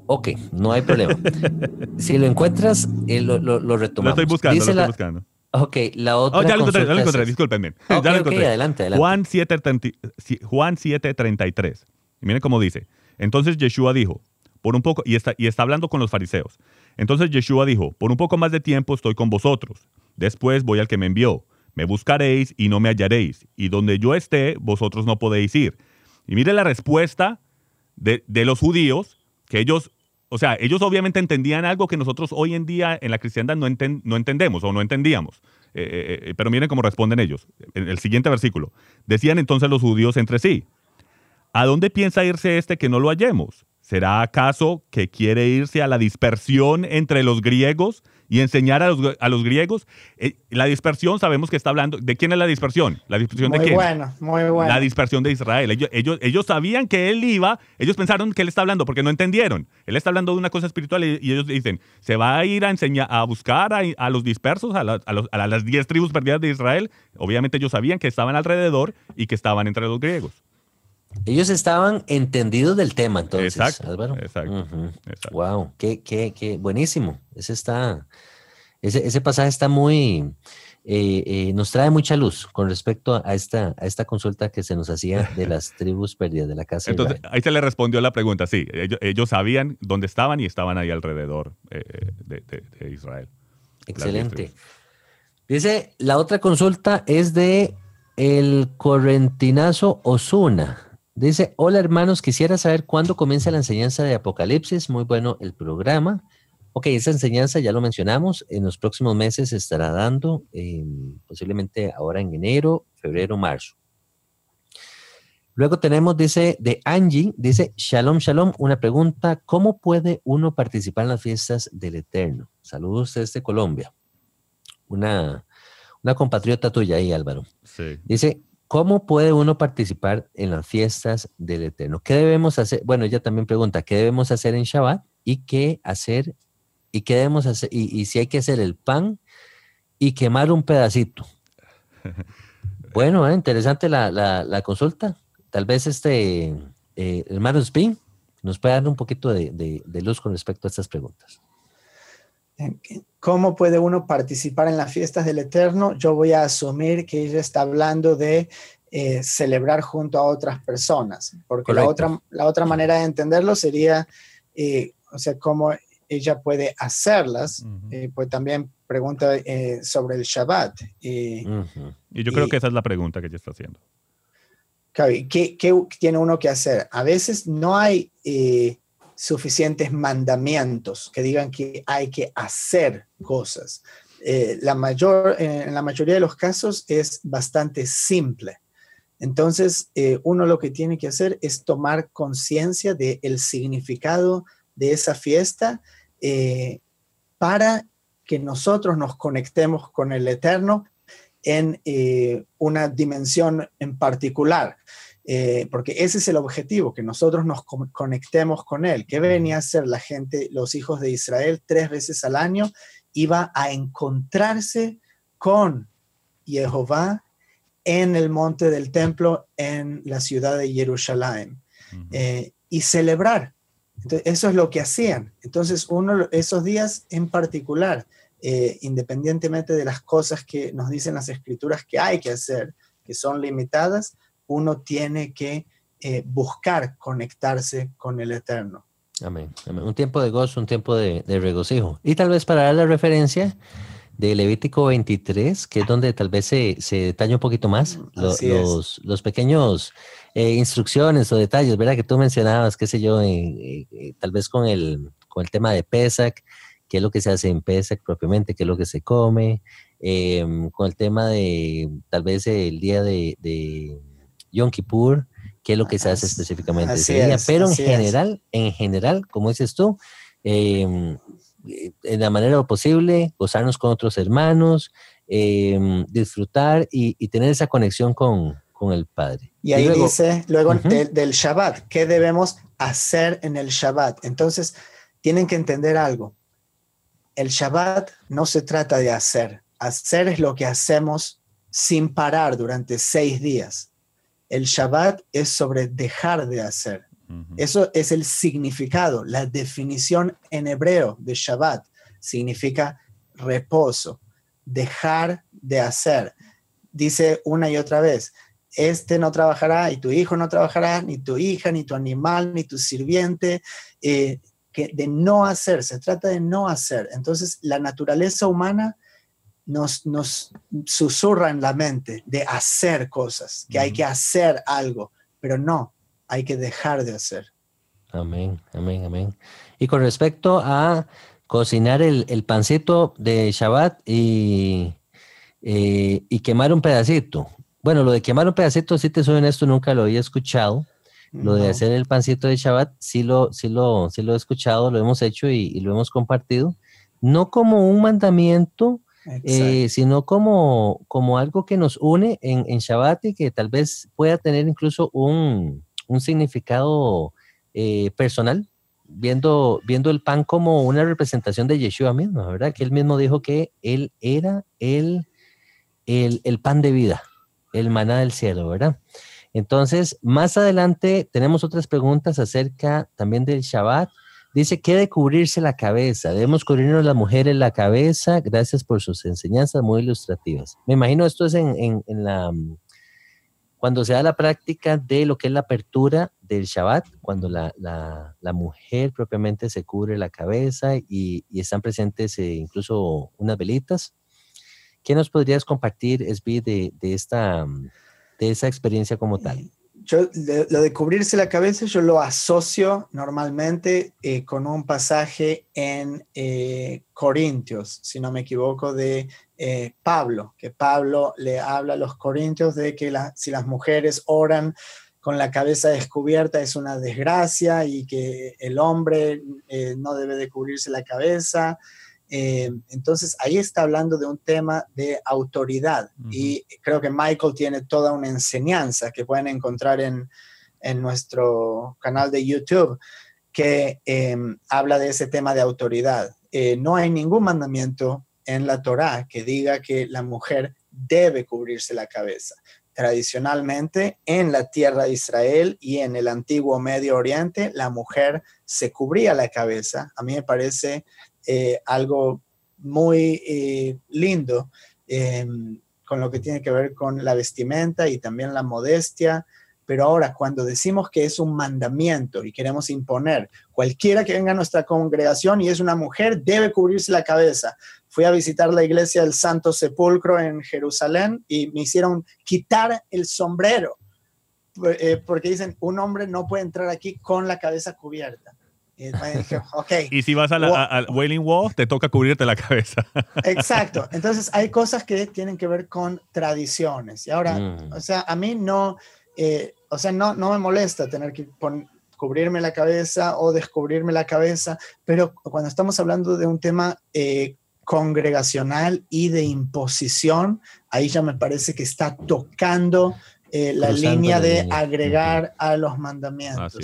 Ok, no hay problema. si lo encuentras, eh, lo, lo, lo
Lo
retomamos.
estoy buscando,
Dice
lo estoy
la-
buscando.
Ok, la otra
Oh, ya lo encontré, ya lo encontré, discúlpenme.
Ok,
ya lo encontré.
adelante, adelante.
Juan 7:30 Juan 7:33. Y miren cómo dice. Entonces Yeshua dijo, por un poco, y está, y está hablando con los fariseos. Entonces Yeshua dijo, por un poco más de tiempo estoy con vosotros. Después voy al que me envió. Me buscaréis y no me hallaréis. Y donde yo esté, vosotros no podéis ir. Y mire la respuesta de, de los judíos, que ellos, o sea, ellos obviamente entendían algo que nosotros hoy en día en la cristiandad no, enten- no entendemos o no entendíamos. eh, pero miren cómo responden ellos. En el siguiente versículo. Decían entonces los judíos entre sí, ¿a dónde piensa irse este que no lo hallemos? ¿Será acaso que quiere irse a la dispersión entre los griegos y enseñar a los, a los griegos? Eh, la dispersión sabemos que está hablando. ¿De quién es la dispersión? ¿La dispersión
muy
de quién?
bueno, muy bueno.
La dispersión de Israel. Ellos, ellos, ellos, sabían que él iba, ellos pensaron que él está hablando porque no entendieron. Él está hablando de una cosa espiritual y, ellos dicen, se va a ir a enseñar, a buscar a, a los dispersos, a, a, los, a las diez tribus perdidas de Israel. Obviamente ellos sabían que estaban alrededor y que estaban entre los griegos.
Ellos estaban entendidos del tema, entonces,
exacto,
Álvaro.
Exacto,
Wow, qué, qué, qué buenísimo. Ese está, ese, ese pasaje está muy, eh, eh, nos trae mucha luz con respecto a esta, a esta consulta que se nos hacía de las tribus perdidas de la casa.
Entonces, ahí se le respondió la pregunta, sí, ellos, sabían dónde estaban y estaban ahí alrededor eh, de, de, Israel.
Excelente. Dice, la otra consulta es de el correntinazo Osuna. Dice, hola hermanos, quisiera saber cuándo comienza la enseñanza de Apocalipsis. Muy bueno el programa. Ok, esa enseñanza ya lo mencionamos, en los próximos meses se estará dando, em, posiblemente ahora en enero, febrero, marzo. Luego tenemos, dice, de Angie, dice, Shalom, Shalom, una pregunta, ¿cómo puede uno participar en las fiestas del Eterno? Saludos desde Colombia. Una, una compatriota tuya ahí, Álvaro.
Sí.
Dice, ¿Cómo puede uno participar en las fiestas del Eterno? ¿Qué debemos hacer? Bueno, ella también pregunta, ¿qué debemos hacer en Shabbat? ¿Y qué hacer? ¿Y qué debemos hacer? Y, si hay que hacer el pan y quemar un pedacito. Bueno, ¿eh? interesante la, consulta. Tal vez este eh, hermano Spin nos pueda dar un poquito de luz con respecto a estas preguntas.
¿Cómo puede uno participar en las fiestas del Eterno? Yo voy a asumir que ella está hablando de eh, celebrar junto a otras personas, porque la otra, la otra manera de entenderlo sería, eh, o sea, cómo ella puede hacerlas, eh, pues también pregunta sobre el Shabbat.
y yo creo que esa es la pregunta que ella está haciendo.
¿Qué, ¿Qué, tiene uno que hacer? A veces no hay suficientes mandamientos que digan que hay que hacer cosas. Eh, la mayor, en la mayoría de los casos es bastante simple. Entonces, eh, uno lo que tiene que hacer es tomar conciencia del significado de esa fiesta eh, para que nosotros nos conectemos con el Eterno en una dimensión en particular. Eh, porque ese es el objetivo, que nosotros nos conectemos con Él. ¿Qué venía a ser la gente, los hijos de Israel, tres veces al año? Iba a encontrarse con Jehová en el monte del templo en la ciudad de Jerusalén eh, y celebrar. eso es lo que hacían. Entonces, uno, esos días en particular, eh, independientemente de las cosas que nos dicen las escrituras que hay que hacer, que son limitadas, uno tiene que eh, buscar conectarse con el Eterno.
Amén, Un tiempo de gozo, un tiempo de, regocijo. Y tal vez para dar la referencia de Levítico 23, que es donde tal vez se, se detalla un poquito más los, los, pequeños eh, instrucciones o detalles, ¿verdad? Que tú mencionabas, qué sé yo, eh, tal vez con el, con el tema de Pesach, qué es lo que se hace en Pesach propiamente, qué es lo que se come, con el tema de tal vez el día de Yom Kippur, qué es lo que se hace específicamente ese día, pero en general, en general, como dices tú, em, en la manera posible, gozarnos con otros hermanos, em, disfrutar y, tener esa conexión con, el Padre.
Y ahí dice, luego del Shabbat, ¿qué debemos hacer en el Shabbat? Entonces, tienen que entender algo. El Shabbat no se trata de hacer. Hacer es lo que hacemos sin parar durante seis días. El Shabbat es sobre dejar de hacer. Eso es el significado, la definición en hebreo de Shabbat. Significa reposo, dejar de hacer. Dice una y otra vez, este no trabajará y tu hijo no trabajará, ni tu hija, ni tu animal, ni tu sirviente, eh, que de no hacer, se trata de no hacer. Entonces, la naturaleza humana nos, nos susurra en la mente de hacer cosas, que hay que hacer algo, pero no, hay que dejar de hacer.
Amén, amén, amén. Y con respecto a cocinar el, el pancito de Shabbat y eh, y quemar un pedacito. Bueno, lo de quemar un pedacito, si te soy honesto, nunca lo había escuchado. Lo de hacer el pancito de Shabbat, sí lo, sí lo, sí lo he escuchado, lo hemos hecho y, lo hemos compartido. No como un mandamiento, eh, sino como, como algo que nos une en, en, Shabbat y que tal vez pueda tener incluso un, un significado eh, personal, viendo, viendo el pan como una representación de Yeshua mismo, ¿verdad? Que él mismo dijo que él era el, el, el pan de vida, el maná del cielo, ¿verdad? Entonces, más adelante tenemos otras preguntas acerca también del Shabbat. Dice, ¿qué de cubrirse la cabeza? Debemos cubrirnos las mujeres la cabeza. Gracias por sus enseñanzas muy ilustrativas. Me imagino esto es en, la, cuando se da la práctica de lo que es la apertura del Shabbat, cuando la, mujer propiamente se cubre la cabeza y, están presentes eh, incluso unas velitas. ¿Qué nos podrías compartir, Esbi, de, de esta de esa experiencia como tal?
Yo, lo de cubrirse la cabeza, yo lo asocio normalmente eh, con un pasaje en eh, Corintios, si no me equivoco, de eh, Pablo, que Pablo le habla a los corintios de que si las mujeres oran con la cabeza descubierta es una desgracia y que el hombre no debe de cubrirse la cabeza. Eh, entonces, ahí está hablando de un tema de autoridad y creo que Michael tiene toda una enseñanza que pueden encontrar en, nuestro canal de YouTube que em, habla de ese tema de autoridad. Eh, no hay ningún mandamiento en la Torá que diga que la mujer debe cubrirse la cabeza. Tradicionalmente, en la tierra de Israel y en el antiguo Medio Oriente, la mujer se cubría la cabeza. A mí me parece eh, algo muy eh, lindo em, con lo que tiene que ver con la vestimenta y también la modestia. Pero ahora, cuando decimos que es un mandamiento y queremos imponer, cualquiera que venga a nuestra congregación y es una mujer, debe cubrirse la cabeza. Fui a visitar la iglesia del Santo Sepulcro en Jerusalén y me hicieron quitar el sombrero, eh, porque dicen, un hombre no puede entrar aquí con la cabeza cubierta.
Y, si vas al Wailing Wall, te toca cubrirte la cabeza.
Exacto. Entonces, hay cosas que tienen que ver con tradiciones. Y ahora, mm. o sea, a mí no, eh, o sea, no, no me molesta tener que cubrirme la cabeza o descubrirme la cabeza, pero cuando estamos hablando de un tema eh, congregacional y de imposición, ahí ya me parece que está tocando eh, la línea de agregar a los mandamientos.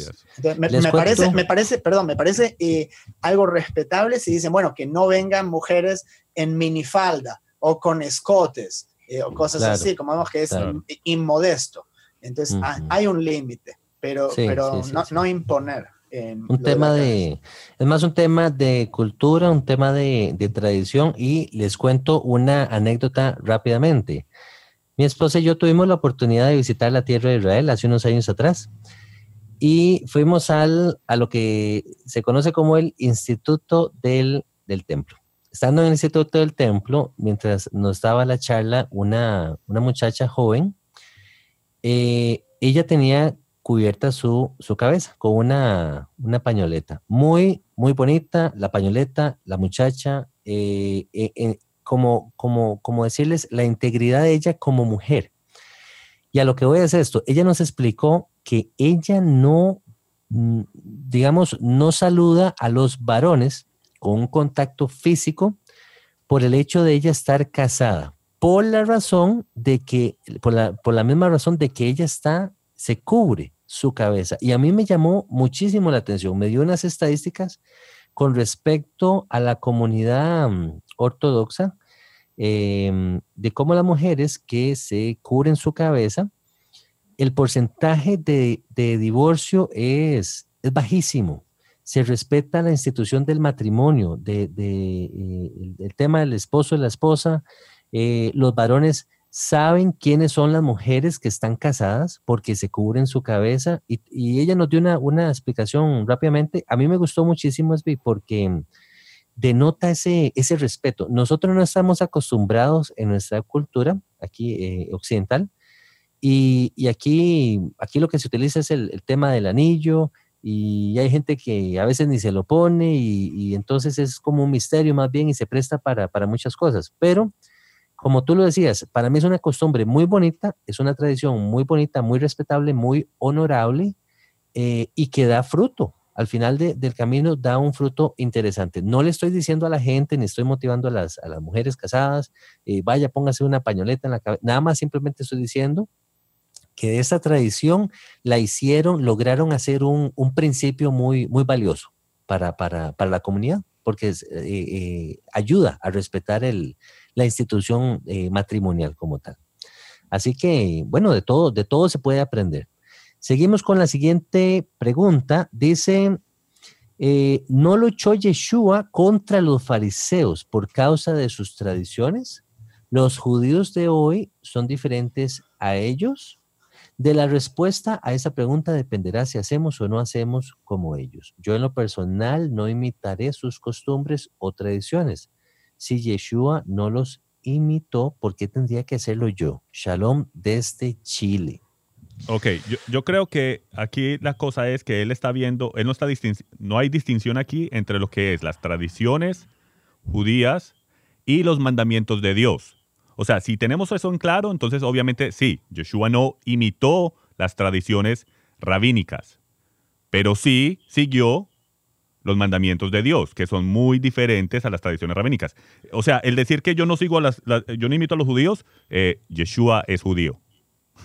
me, parece, me parece, perdón, me parece eh, algo respetable si dicen, bueno, que no vengan mujeres en minifalda o con escotes eh, o cosas así, como vemos que es inmodesto. Entonces, hay un límite, pero, pero no, no, imponer.
un tema de, es más un tema de cultura, un tema de, de tradición y les cuento una anécdota rápidamente. Mi esposa y yo tuvimos la oportunidad de visitar la tierra de Israel hace unos años atrás y fuimos al, a lo que se conoce como el Instituto del, Templo. Estando en el Instituto del Templo, mientras nos daba la charla, una, muchacha joven, eh, ella tenía cubierta su, cabeza con una, una, pañoleta. Muy, muy bonita la pañoleta, la muchacha, eh, eh, como, como, como decirles la integridad de ella como mujer. Y a lo que voy a hacer esto, ella nos explicó que ella no, mm, digamos, no saluda a los varones con un contacto físico por el hecho de ella estar casada, por la razón de que, por la, por la misma razón de que ella está, se cubre su cabeza. Y a mí me llamó muchísimo la atención, me dio unas estadísticas con respecto a la comunidad mm, ortodoxa Em, de cómo las mujeres que se cubren su cabeza, el porcentaje de, divorcio es, bajísimo. Se respeta la institución del matrimonio, de, eh, el, tema del esposo y la esposa. Eh, los varones saben quiénes son las mujeres que están casadas porque se cubren su cabeza y, ella nos dio una, una, explicación rápidamente. A mí me gustó muchísimo, porque denota ese, ese respeto. Nosotros no estamos acostumbrados en nuestra cultura aquí eh, occidental y, y, aquí, aquí lo que se utiliza es el, tema del anillo y hay gente que a veces ni se lo pone y, entonces es como un misterio más bien y se presta para, para muchas cosas. Pero como tú lo decías, para mí es una costumbre muy bonita, es una tradición muy bonita, muy respetable, muy honorable eh, y que da fruto. Al final del camino da un fruto interesante. No le estoy diciendo a la gente, ni estoy motivando a las, a las mujeres casadas, eh, vaya, póngase una pañoleta en la cabeza. Nada más simplemente estoy diciendo que de esa tradición la hicieron, lograron hacer un, un principio muy, muy valioso para, para, para la comunidad, porque eh, eh, ayuda a respetar el, la institución eh, matrimonial como tal. Así que, bueno, de todo, de todo se puede aprender. Seguimos con la siguiente pregunta. Dice, ¿no luchó Yeshua contra los fariseos por causa de sus tradiciones? ¿Los judíos de hoy son diferentes a ellos? De la respuesta a esa pregunta dependerá si hacemos o no hacemos como ellos. Yo en lo personal no imitaré sus costumbres o tradiciones. Si Yeshua no los imitó, ¿por qué tendría que hacerlo yo? Shalom desde Chile.
Ok, yo, creo que aquí la cosa es que él está viendo, él no está no hay distinción aquí entre lo que es las tradiciones judías y los mandamientos de Dios. O sea, si tenemos eso en claro, entonces obviamente sí, Yeshua no imitó las tradiciones rabínicas, pero sí siguió los mandamientos de Dios, que son muy diferentes a las tradiciones rabínicas. O sea, el decir que yo no sigo a las, yo no imito a los judíos, eh, Yeshua es judío.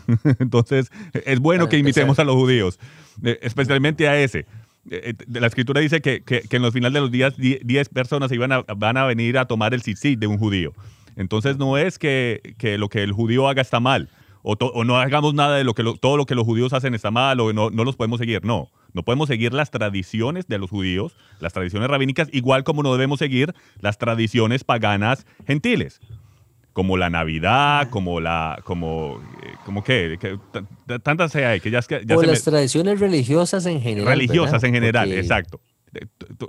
Entonces, es bueno que imitemos a los judíos, eh, especialmente a ese. Eh, la escritura dice que, en los finales de los días 10 personas iban a, van a venir a tomar el sí de un judío. Entonces no es que, lo que el judío haga está mal, o, no hagamos nada de lo que todo lo que los judíos hacen está mal, o no, no los podemos seguir. No, no podemos seguir las tradiciones de los judíos, las tradiciones rabínicas, igual como no debemos seguir las tradiciones paganas gentiles como la Navidad, como la, como, eh, como qué, tantas hay que ya, ya
o las tradiciones religiosas en general.
Religiosas en general, exacto.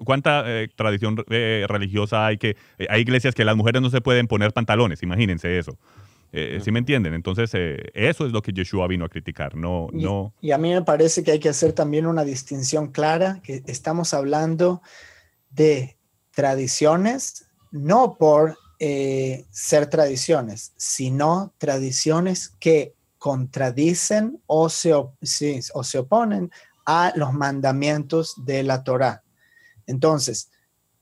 ¿Cuánta eh, tradición eh, religiosa hay que... Eh, hay iglesias que las mujeres no se pueden poner pantalones, imagínense eso. ¿Sí me entienden? Entonces, eso es lo que Yeshua vino a criticar, no,
y,
no...
Y a mí me parece que hay que hacer también una distinción clara, que estamos hablando de tradiciones, no por ser tradiciones, sino tradiciones que contradicen o se, o se oponen a los mandamientos de la Torah. Entonces,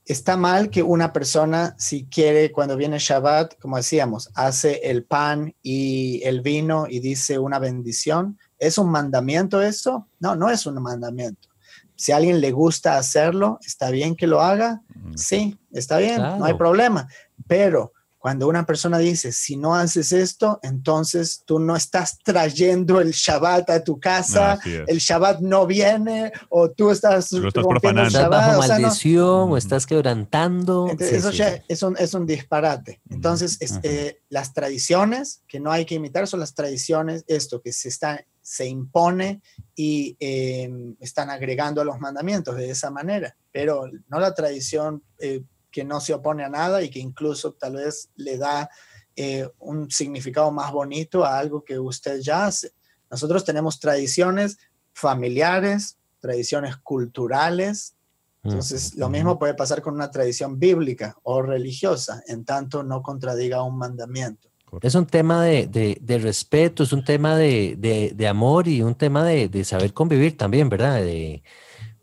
está mal que una persona, si quiere, cuando viene Shabbat, como decíamos, hace el pan y el vino y dice una bendición. ¿Es un mandamiento eso? No, no es un mandamiento. Si a alguien le gusta hacerlo, está bien que lo haga. Sí, está bien, no hay problema. Pero cuando una persona dice, si no haces esto, entonces tú no estás trayendo el Shabbat a tu casa, el Shabbat no viene, o tú estás,
Lo estás profanando.
Estás bajo maldición o, estás quebrantando.
eso ya es un, es un, disparate. Entonces, eh, las tradiciones que no hay que imitar son las tradiciones, esto que se, está, se impone y em, están agregando a los mandamientos de esa manera, pero no la tradición. Eh, que no se opone a nada y que incluso tal vez le da eh, un significado más bonito a algo que usted ya hace. Nosotros tenemos tradiciones familiares, tradiciones culturales. Entonces, lo mismo puede pasar con una tradición bíblica o religiosa, en tanto no contradiga un mandamiento.
Es un tema de, de, respeto, es un tema de, de, amor y un tema de, saber convivir también, ¿verdad? De,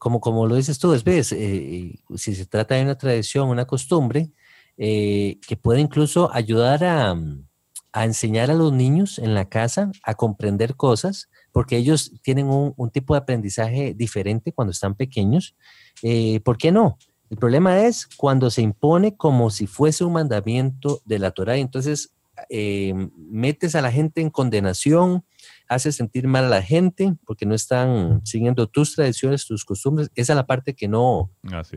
como, como lo dices tú, es, eh, si se trata de una tradición, una costumbre, eh, que puede incluso ayudar a, a, enseñar a los niños en la casa a comprender cosas, porque ellos tienen un, un tipo de aprendizaje diferente cuando están pequeños. Eh, ¿Por qué no? El problema es cuando se impone como si fuese un mandamiento de la Torah, entonces metes a la gente en condenación, hace sentir mal a la gente porque no están siguiendo tus tradiciones, tus costumbres. Esa es la parte que no,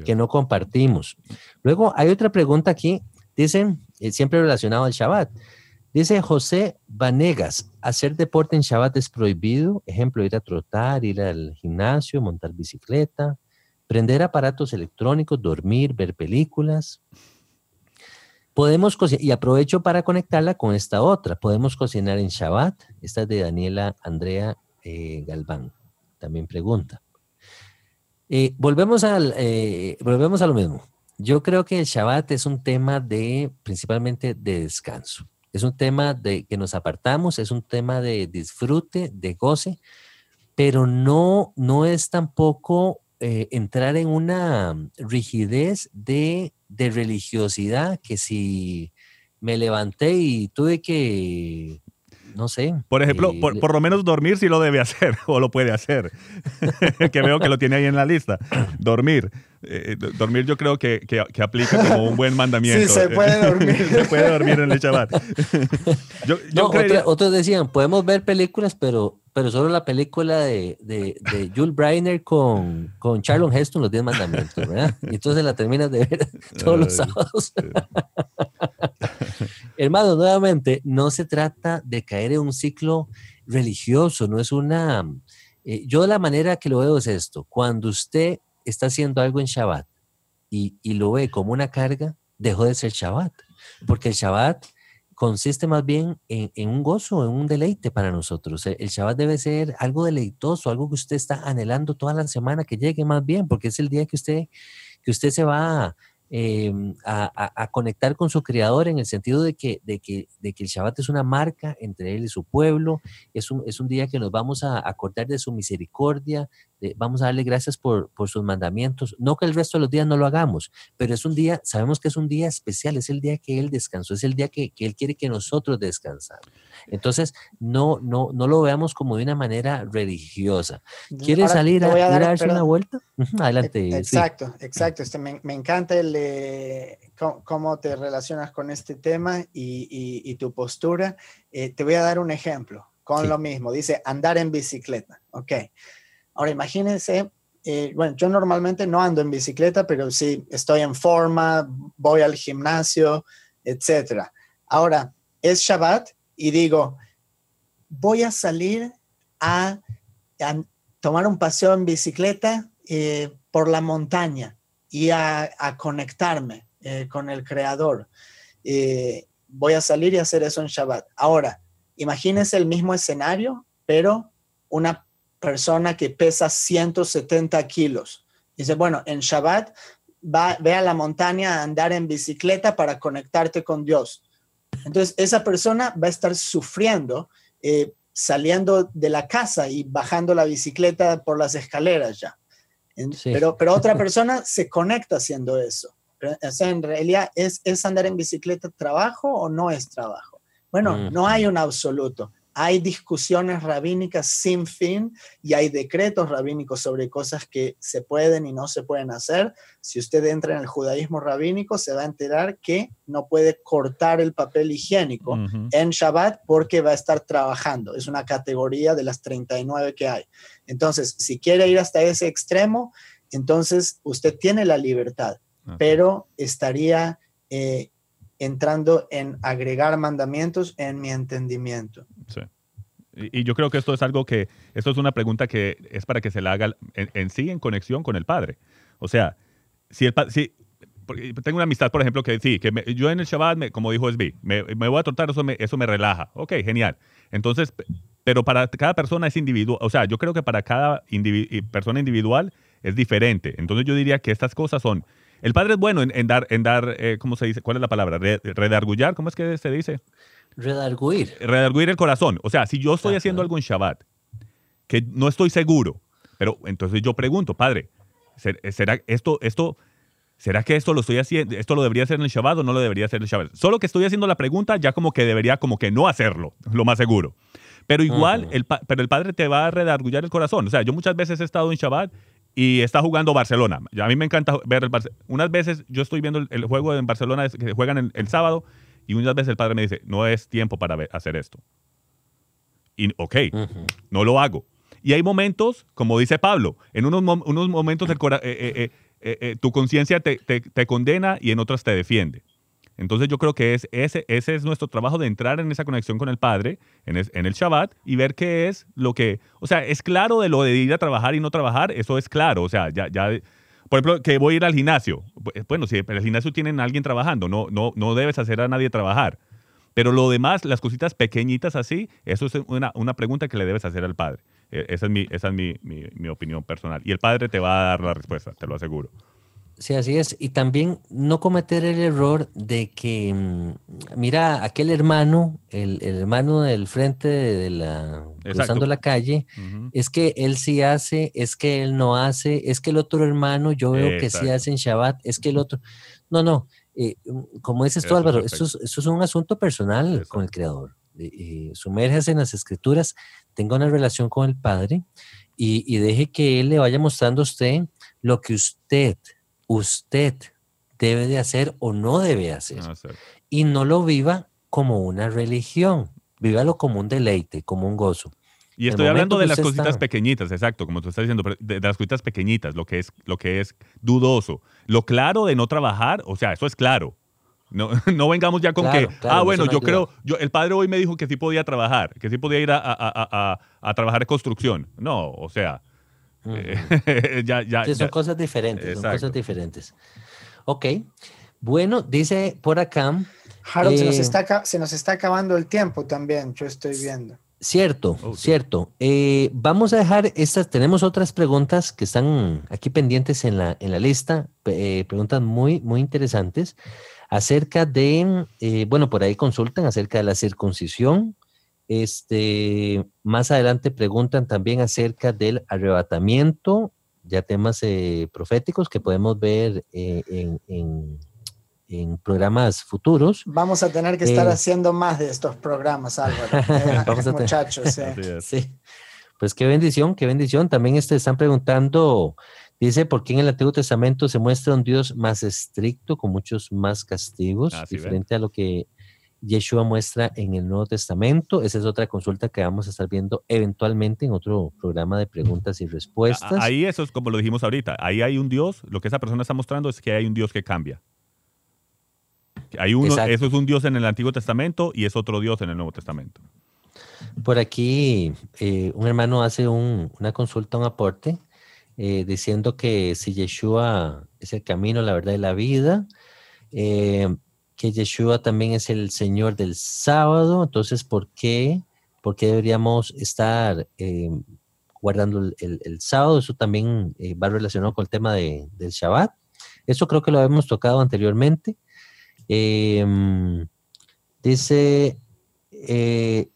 que no compartimos. Luego hay otra pregunta aquí, dicen, eh, siempre relacionado al Shabbat. Dice José Vanegas, hacer deporte en Shabbat es prohibido, ejemplo, ir a trotar, ir al gimnasio, montar bicicleta, prender aparatos electrónicos, dormir, ver películas. Podemos y aprovecho para conectarla con esta otra. Podemos cocinar en Shabbat. Esta es de Daniela Andrea eh, Galván. También pregunta. Eh, volvemos, al, eh, volvemos a lo mismo. Yo creo que el Shabbat es un tema de principalmente de descanso. Es un tema de que nos apartamos, es un tema de disfrute, de goce, pero no, no es tampoco eh, entrar en una rigidez de, de religiosidad que si me levanté y tuve que no sé.
Por ejemplo, por, por, lo menos dormir sí lo debe hacer o lo puede hacer. que veo que lo tiene ahí en la lista. Dormir. Eh, dormir yo creo que, que, que, aplica como un buen mandamiento.
Sí, se puede dormir.
se puede dormir en el Shabbat.
yo, yo no, creería... otros decían, podemos ver películas, pero, pero solo la película de, de, de Jules Breiner con, con Charlon Heston, Los Diez Mandamientos, ¿verdad? Y entonces la terminas de ver todos los sábados. Hermano, nuevamente, no se trata de caer en un ciclo religioso, no es una... Eh, yo la manera que lo veo es esto, cuando usted está haciendo algo en Shabbat y, y lo ve como una carga, dejó de ser Shabbat, porque el Shabbat consiste más bien en, un gozo, en un deleite para nosotros. El, el, Shabbat debe ser algo deleitoso, algo que usted está anhelando toda la semana que llegue más bien, porque es el día que usted, que usted se va a, a, a, conectar con su creador en el sentido de que, de, que, de que el Shabbat es una marca entre él y su pueblo, es un, es un día que nos vamos a acordar de su misericordia, de, vamos a darle gracias por, por sus mandamientos, no que el resto de los días no lo hagamos, pero es un día, sabemos que es un día especial, es el día que él descansó, es el día que, que él quiere que nosotros descansamos. Entonces, no, no, no lo veamos como de una manera religiosa. ¿Quiere Ahora, salir a, a, dar, a darse perdón. una vuelta? Adelante.
Exacto, sí. exacto. Este, me, me encanta el, eh, cómo te relacionas con este tema y, y, y tu postura. Eh, te voy a dar un ejemplo con sí. lo mismo. Dice andar en bicicleta. Ok. Ahora imagínense, eh, bueno, yo normalmente no ando en bicicleta, pero sí estoy en forma, voy al gimnasio, etc. Ahora, es Shabbat y digo, voy a salir a, tomar un paseo en bicicleta eh, por la montaña y a, conectarme eh, con el creador. Voy a salir y hacer eso en Shabbat. Ahora, imagínense el mismo escenario, pero una persona que pesa 170 kilos. Dice, bueno, en Shabbat va, ve a la montaña a andar en bicicleta para conectarte con Dios. Entonces, esa persona va a estar sufriendo eh, saliendo de la casa y bajando la bicicleta por las escaleras ya. Sí. Pero, pero otra persona se conecta haciendo eso. O sea, en realidad, ¿es, ¿es andar en bicicleta trabajo o no es trabajo? Bueno, mm. no hay un absoluto hay discusiones rabínicas sin fin y hay decretos rabínicos sobre cosas que se pueden y no se pueden hacer. Si usted entra en el judaísmo rabínico, se va a enterar que no puede cortar el papel higiénico uh -huh. en Shabbat porque va a estar trabajando. Es una categoría de las 39 que hay. Entonces, si quiere ir hasta ese extremo, entonces usted tiene la libertad, uh -huh. pero estaría... Eh, entrando en agregar mandamientos en mi entendimiento.
Sí. Y, yo creo que esto es algo que, esto es una pregunta que es para que se la haga en, sí en conexión con el Padre. O sea, si el si, tengo una amistad, por ejemplo, que sí, que me, yo en el Shabbat, me, como dijo Esbi, me, voy a tratar, eso me, eso me relaja. Ok, genial. Entonces, pero para cada persona es individual, o sea, yo creo que para cada persona individual es diferente. Entonces yo diría que estas cosas son el padre es bueno en, en dar, en dar eh, ¿cómo se dice? ¿Cuál es la palabra? redargullar, ¿cómo es que se dice?
Redarguir.
Redarguir el corazón. O sea, si yo estoy haciendo algo en Shabbat, que no estoy seguro, pero entonces yo pregunto, padre, ¿será esto, esto, será que esto lo estoy haciendo, esto lo debería hacer en el Shabbat o no lo debería hacer en el Shabbat? Solo que estoy haciendo la pregunta, ya como que debería como que no hacerlo, lo más seguro. Pero igual, uh -huh. el, pero el padre te va a redargullar el corazón. O sea, yo muchas veces he estado en Shabbat y está jugando Barcelona. A mí me encanta ver el Barcelona. Unas veces yo estoy viendo el, el juego en Barcelona que juegan el, el, sábado y unas veces el padre me dice, no es tiempo para ver, hacer esto. Y ok, uh -huh. no lo hago. Y hay momentos, como dice Pablo, en unos, unos momentos el, eh, eh, eh, tu conciencia te, te, te condena y en otras te defiende. Entonces yo creo que es, ese, ese es nuestro trabajo de entrar en esa conexión con el Padre, en, el Shabbat, y ver qué es lo que, o sea, es claro de lo de ir a trabajar y no trabajar, eso es claro, o sea, ya, ya por ejemplo, que voy a ir al gimnasio. Bueno, si en el gimnasio tienen a alguien trabajando, no, no, no debes hacer a nadie trabajar. Pero lo demás, las cositas pequeñitas así, eso es una, una pregunta que le debes hacer al Padre. E, esa es, mi, esa es mi, mi opinión personal. Y el Padre te va a dar la respuesta, te lo aseguro.
Sí, así es. Y también no cometer el error de que, mm, mira, aquel hermano, el, el hermano del frente de la, cruzando
Exacto.
la calle, es que él sí hace, es que él no hace, es que el otro hermano yo veo que sí
Exacto.
hace en Shabbat, es que el otro. No, no. eh, mm, como dices tú, Álvaro, esto es, esto es un asunto personal con el Creador. Eh, sumérjase en las escrituras, tenga una relación con el Padre y, y deje que Él le vaya mostrando a usted lo que usted, usted debe de hacer o no debe hacer.
Ah.
Y no lo viva como una religión, vívalo como un deleite, como un gozo.
Y estoy hablando de las cositas
está-
pequeñitas, exacto, como tú estás diciendo, de, las cositas pequeñitas, lo que es lo que es dudoso. Lo claro de no trabajar, o sea, eso es claro. No, no vengamos ya con
Claro,
que,
claro,
ah, bueno,
no
yo
ayuda.
creo, yo, el padre hoy me dijo que sí podía trabajar, que sí podía ir a, a- a- a- a trabajar en construcción. No, o sea,
Ujú.
ya, ya,
Sí, son
ya.
cosas diferentes, son cosas diferentes. Ok. Bueno, dice por acá,
Harold, se, nos
Eh,
está, se nos está acabando el tiempo también, yo estoy viendo.
cierto, cierto. Eh, vamos a dejar estas, tenemos otras preguntas que están aquí pendientes en la, en la lista, eh, preguntas muy, muy interesantes acerca de, eh, bueno, por ahí consultan acerca de la circuncisión. Este, más adelante preguntan también acerca del arrebatamiento, ya temas eh, proféticos que podemos ver eh, en, en- en programas futuros.
Vamos a tener que estar
Eh.
haciendo más de estos programas, Álvaro. Eh,
Vamos a tener-
muchachos, sí.
Pues qué bendición, qué bendición. También este, están preguntando, dice, ¿por qué en el Antiguo Testamento se muestra un Dios más estricto, con muchos más castigos,
Ah, sí, ven.
diferente a lo que Yeshua muestra en el Nuevo Testamento? Esa es otra consulta que vamos a estar viendo eventualmente en otro programa de preguntas y respuestas.
Ahí eso es como lo dijimos ahorita. Ahí hay un Dios. Lo que esa persona está mostrando es que hay un Dios que cambia. Hay uno,
Exacto.
eso es un Dios en el Antiguo Testamento y es otro Dios en el Nuevo Testamento.
Por aquí eh, un hermano hace un- una consulta, un aporte, eh, diciendo que si Yeshua es el camino, la verdad y la vida, eh, que Yeshua también es el Señor del sábado, entonces, ¿por qué? ¿Por qué deberíamos estar eh, guardando el, sábado? Eso también eh, va relacionado con el tema de- del Shabbat. Eso creo que lo habíamos tocado anteriormente. Em, dice, eh,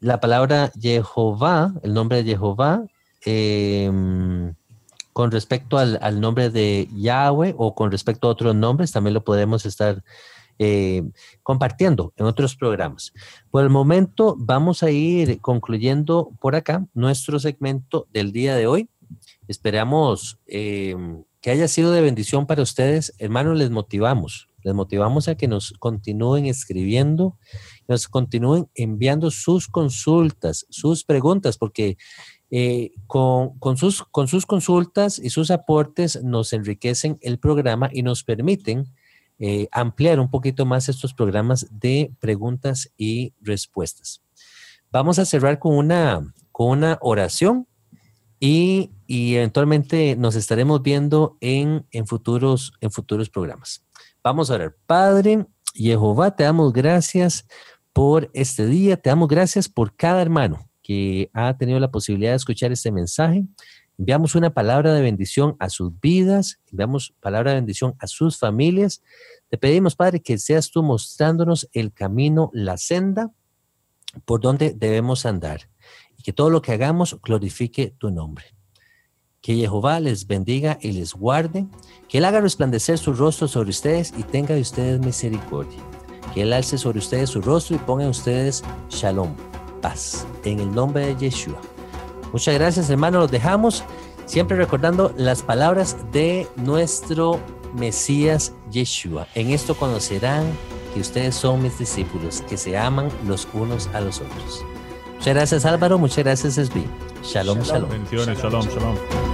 la palabra Jehová, el nombre de Jehová, em, con respecto al, al nombre de Yahweh o con respecto a otros nombres, también lo podemos estar eh, compartiendo en otros programas. Por el momento vamos a ir concluyendo por acá nuestro segmento del día de hoy. Esperamos em, que haya sido de bendición para ustedes. Hermanos, les motivamos. Les motivamos a que nos continúen escribiendo, nos continúen enviando sus consultas, sus preguntas, porque eh, con, con sus, con sus consultas y sus aportes nos enriquecen el programa y nos permiten eh, ampliar un poquito más estos programas de preguntas y respuestas. Vamos a cerrar con una, con una oración y, y eventualmente nos estaremos viendo en, en, futuros, en futuros programas. Vamos a orar. Padre Jehová, te damos gracias por este día, te damos gracias por cada hermano que ha tenido la posibilidad de escuchar este mensaje. Enviamos una palabra de bendición a sus vidas, enviamos palabra de bendición a sus familias. Te pedimos, Padre, que seas tú mostrándonos el camino, la senda por donde debemos andar y que todo lo que hagamos glorifique tu nombre. Que Jehová les bendiga y les guarde, que Él haga resplandecer su rostro sobre ustedes y tenga de ustedes misericordia. Que Él alce sobre ustedes su rostro y ponga en ustedes shalom, paz, en el nombre de Yeshua. Muchas gracias, hermano. Los dejamos siempre recordando las palabras de nuestro Mesías Yeshua. En esto conocerán que ustedes son mis discípulos, que se aman los unos a los otros. Muchas gracias, Álvaro. Muchas gracias, Esbi. Shalom, shalom.
Bendiciones, shalom. shalom.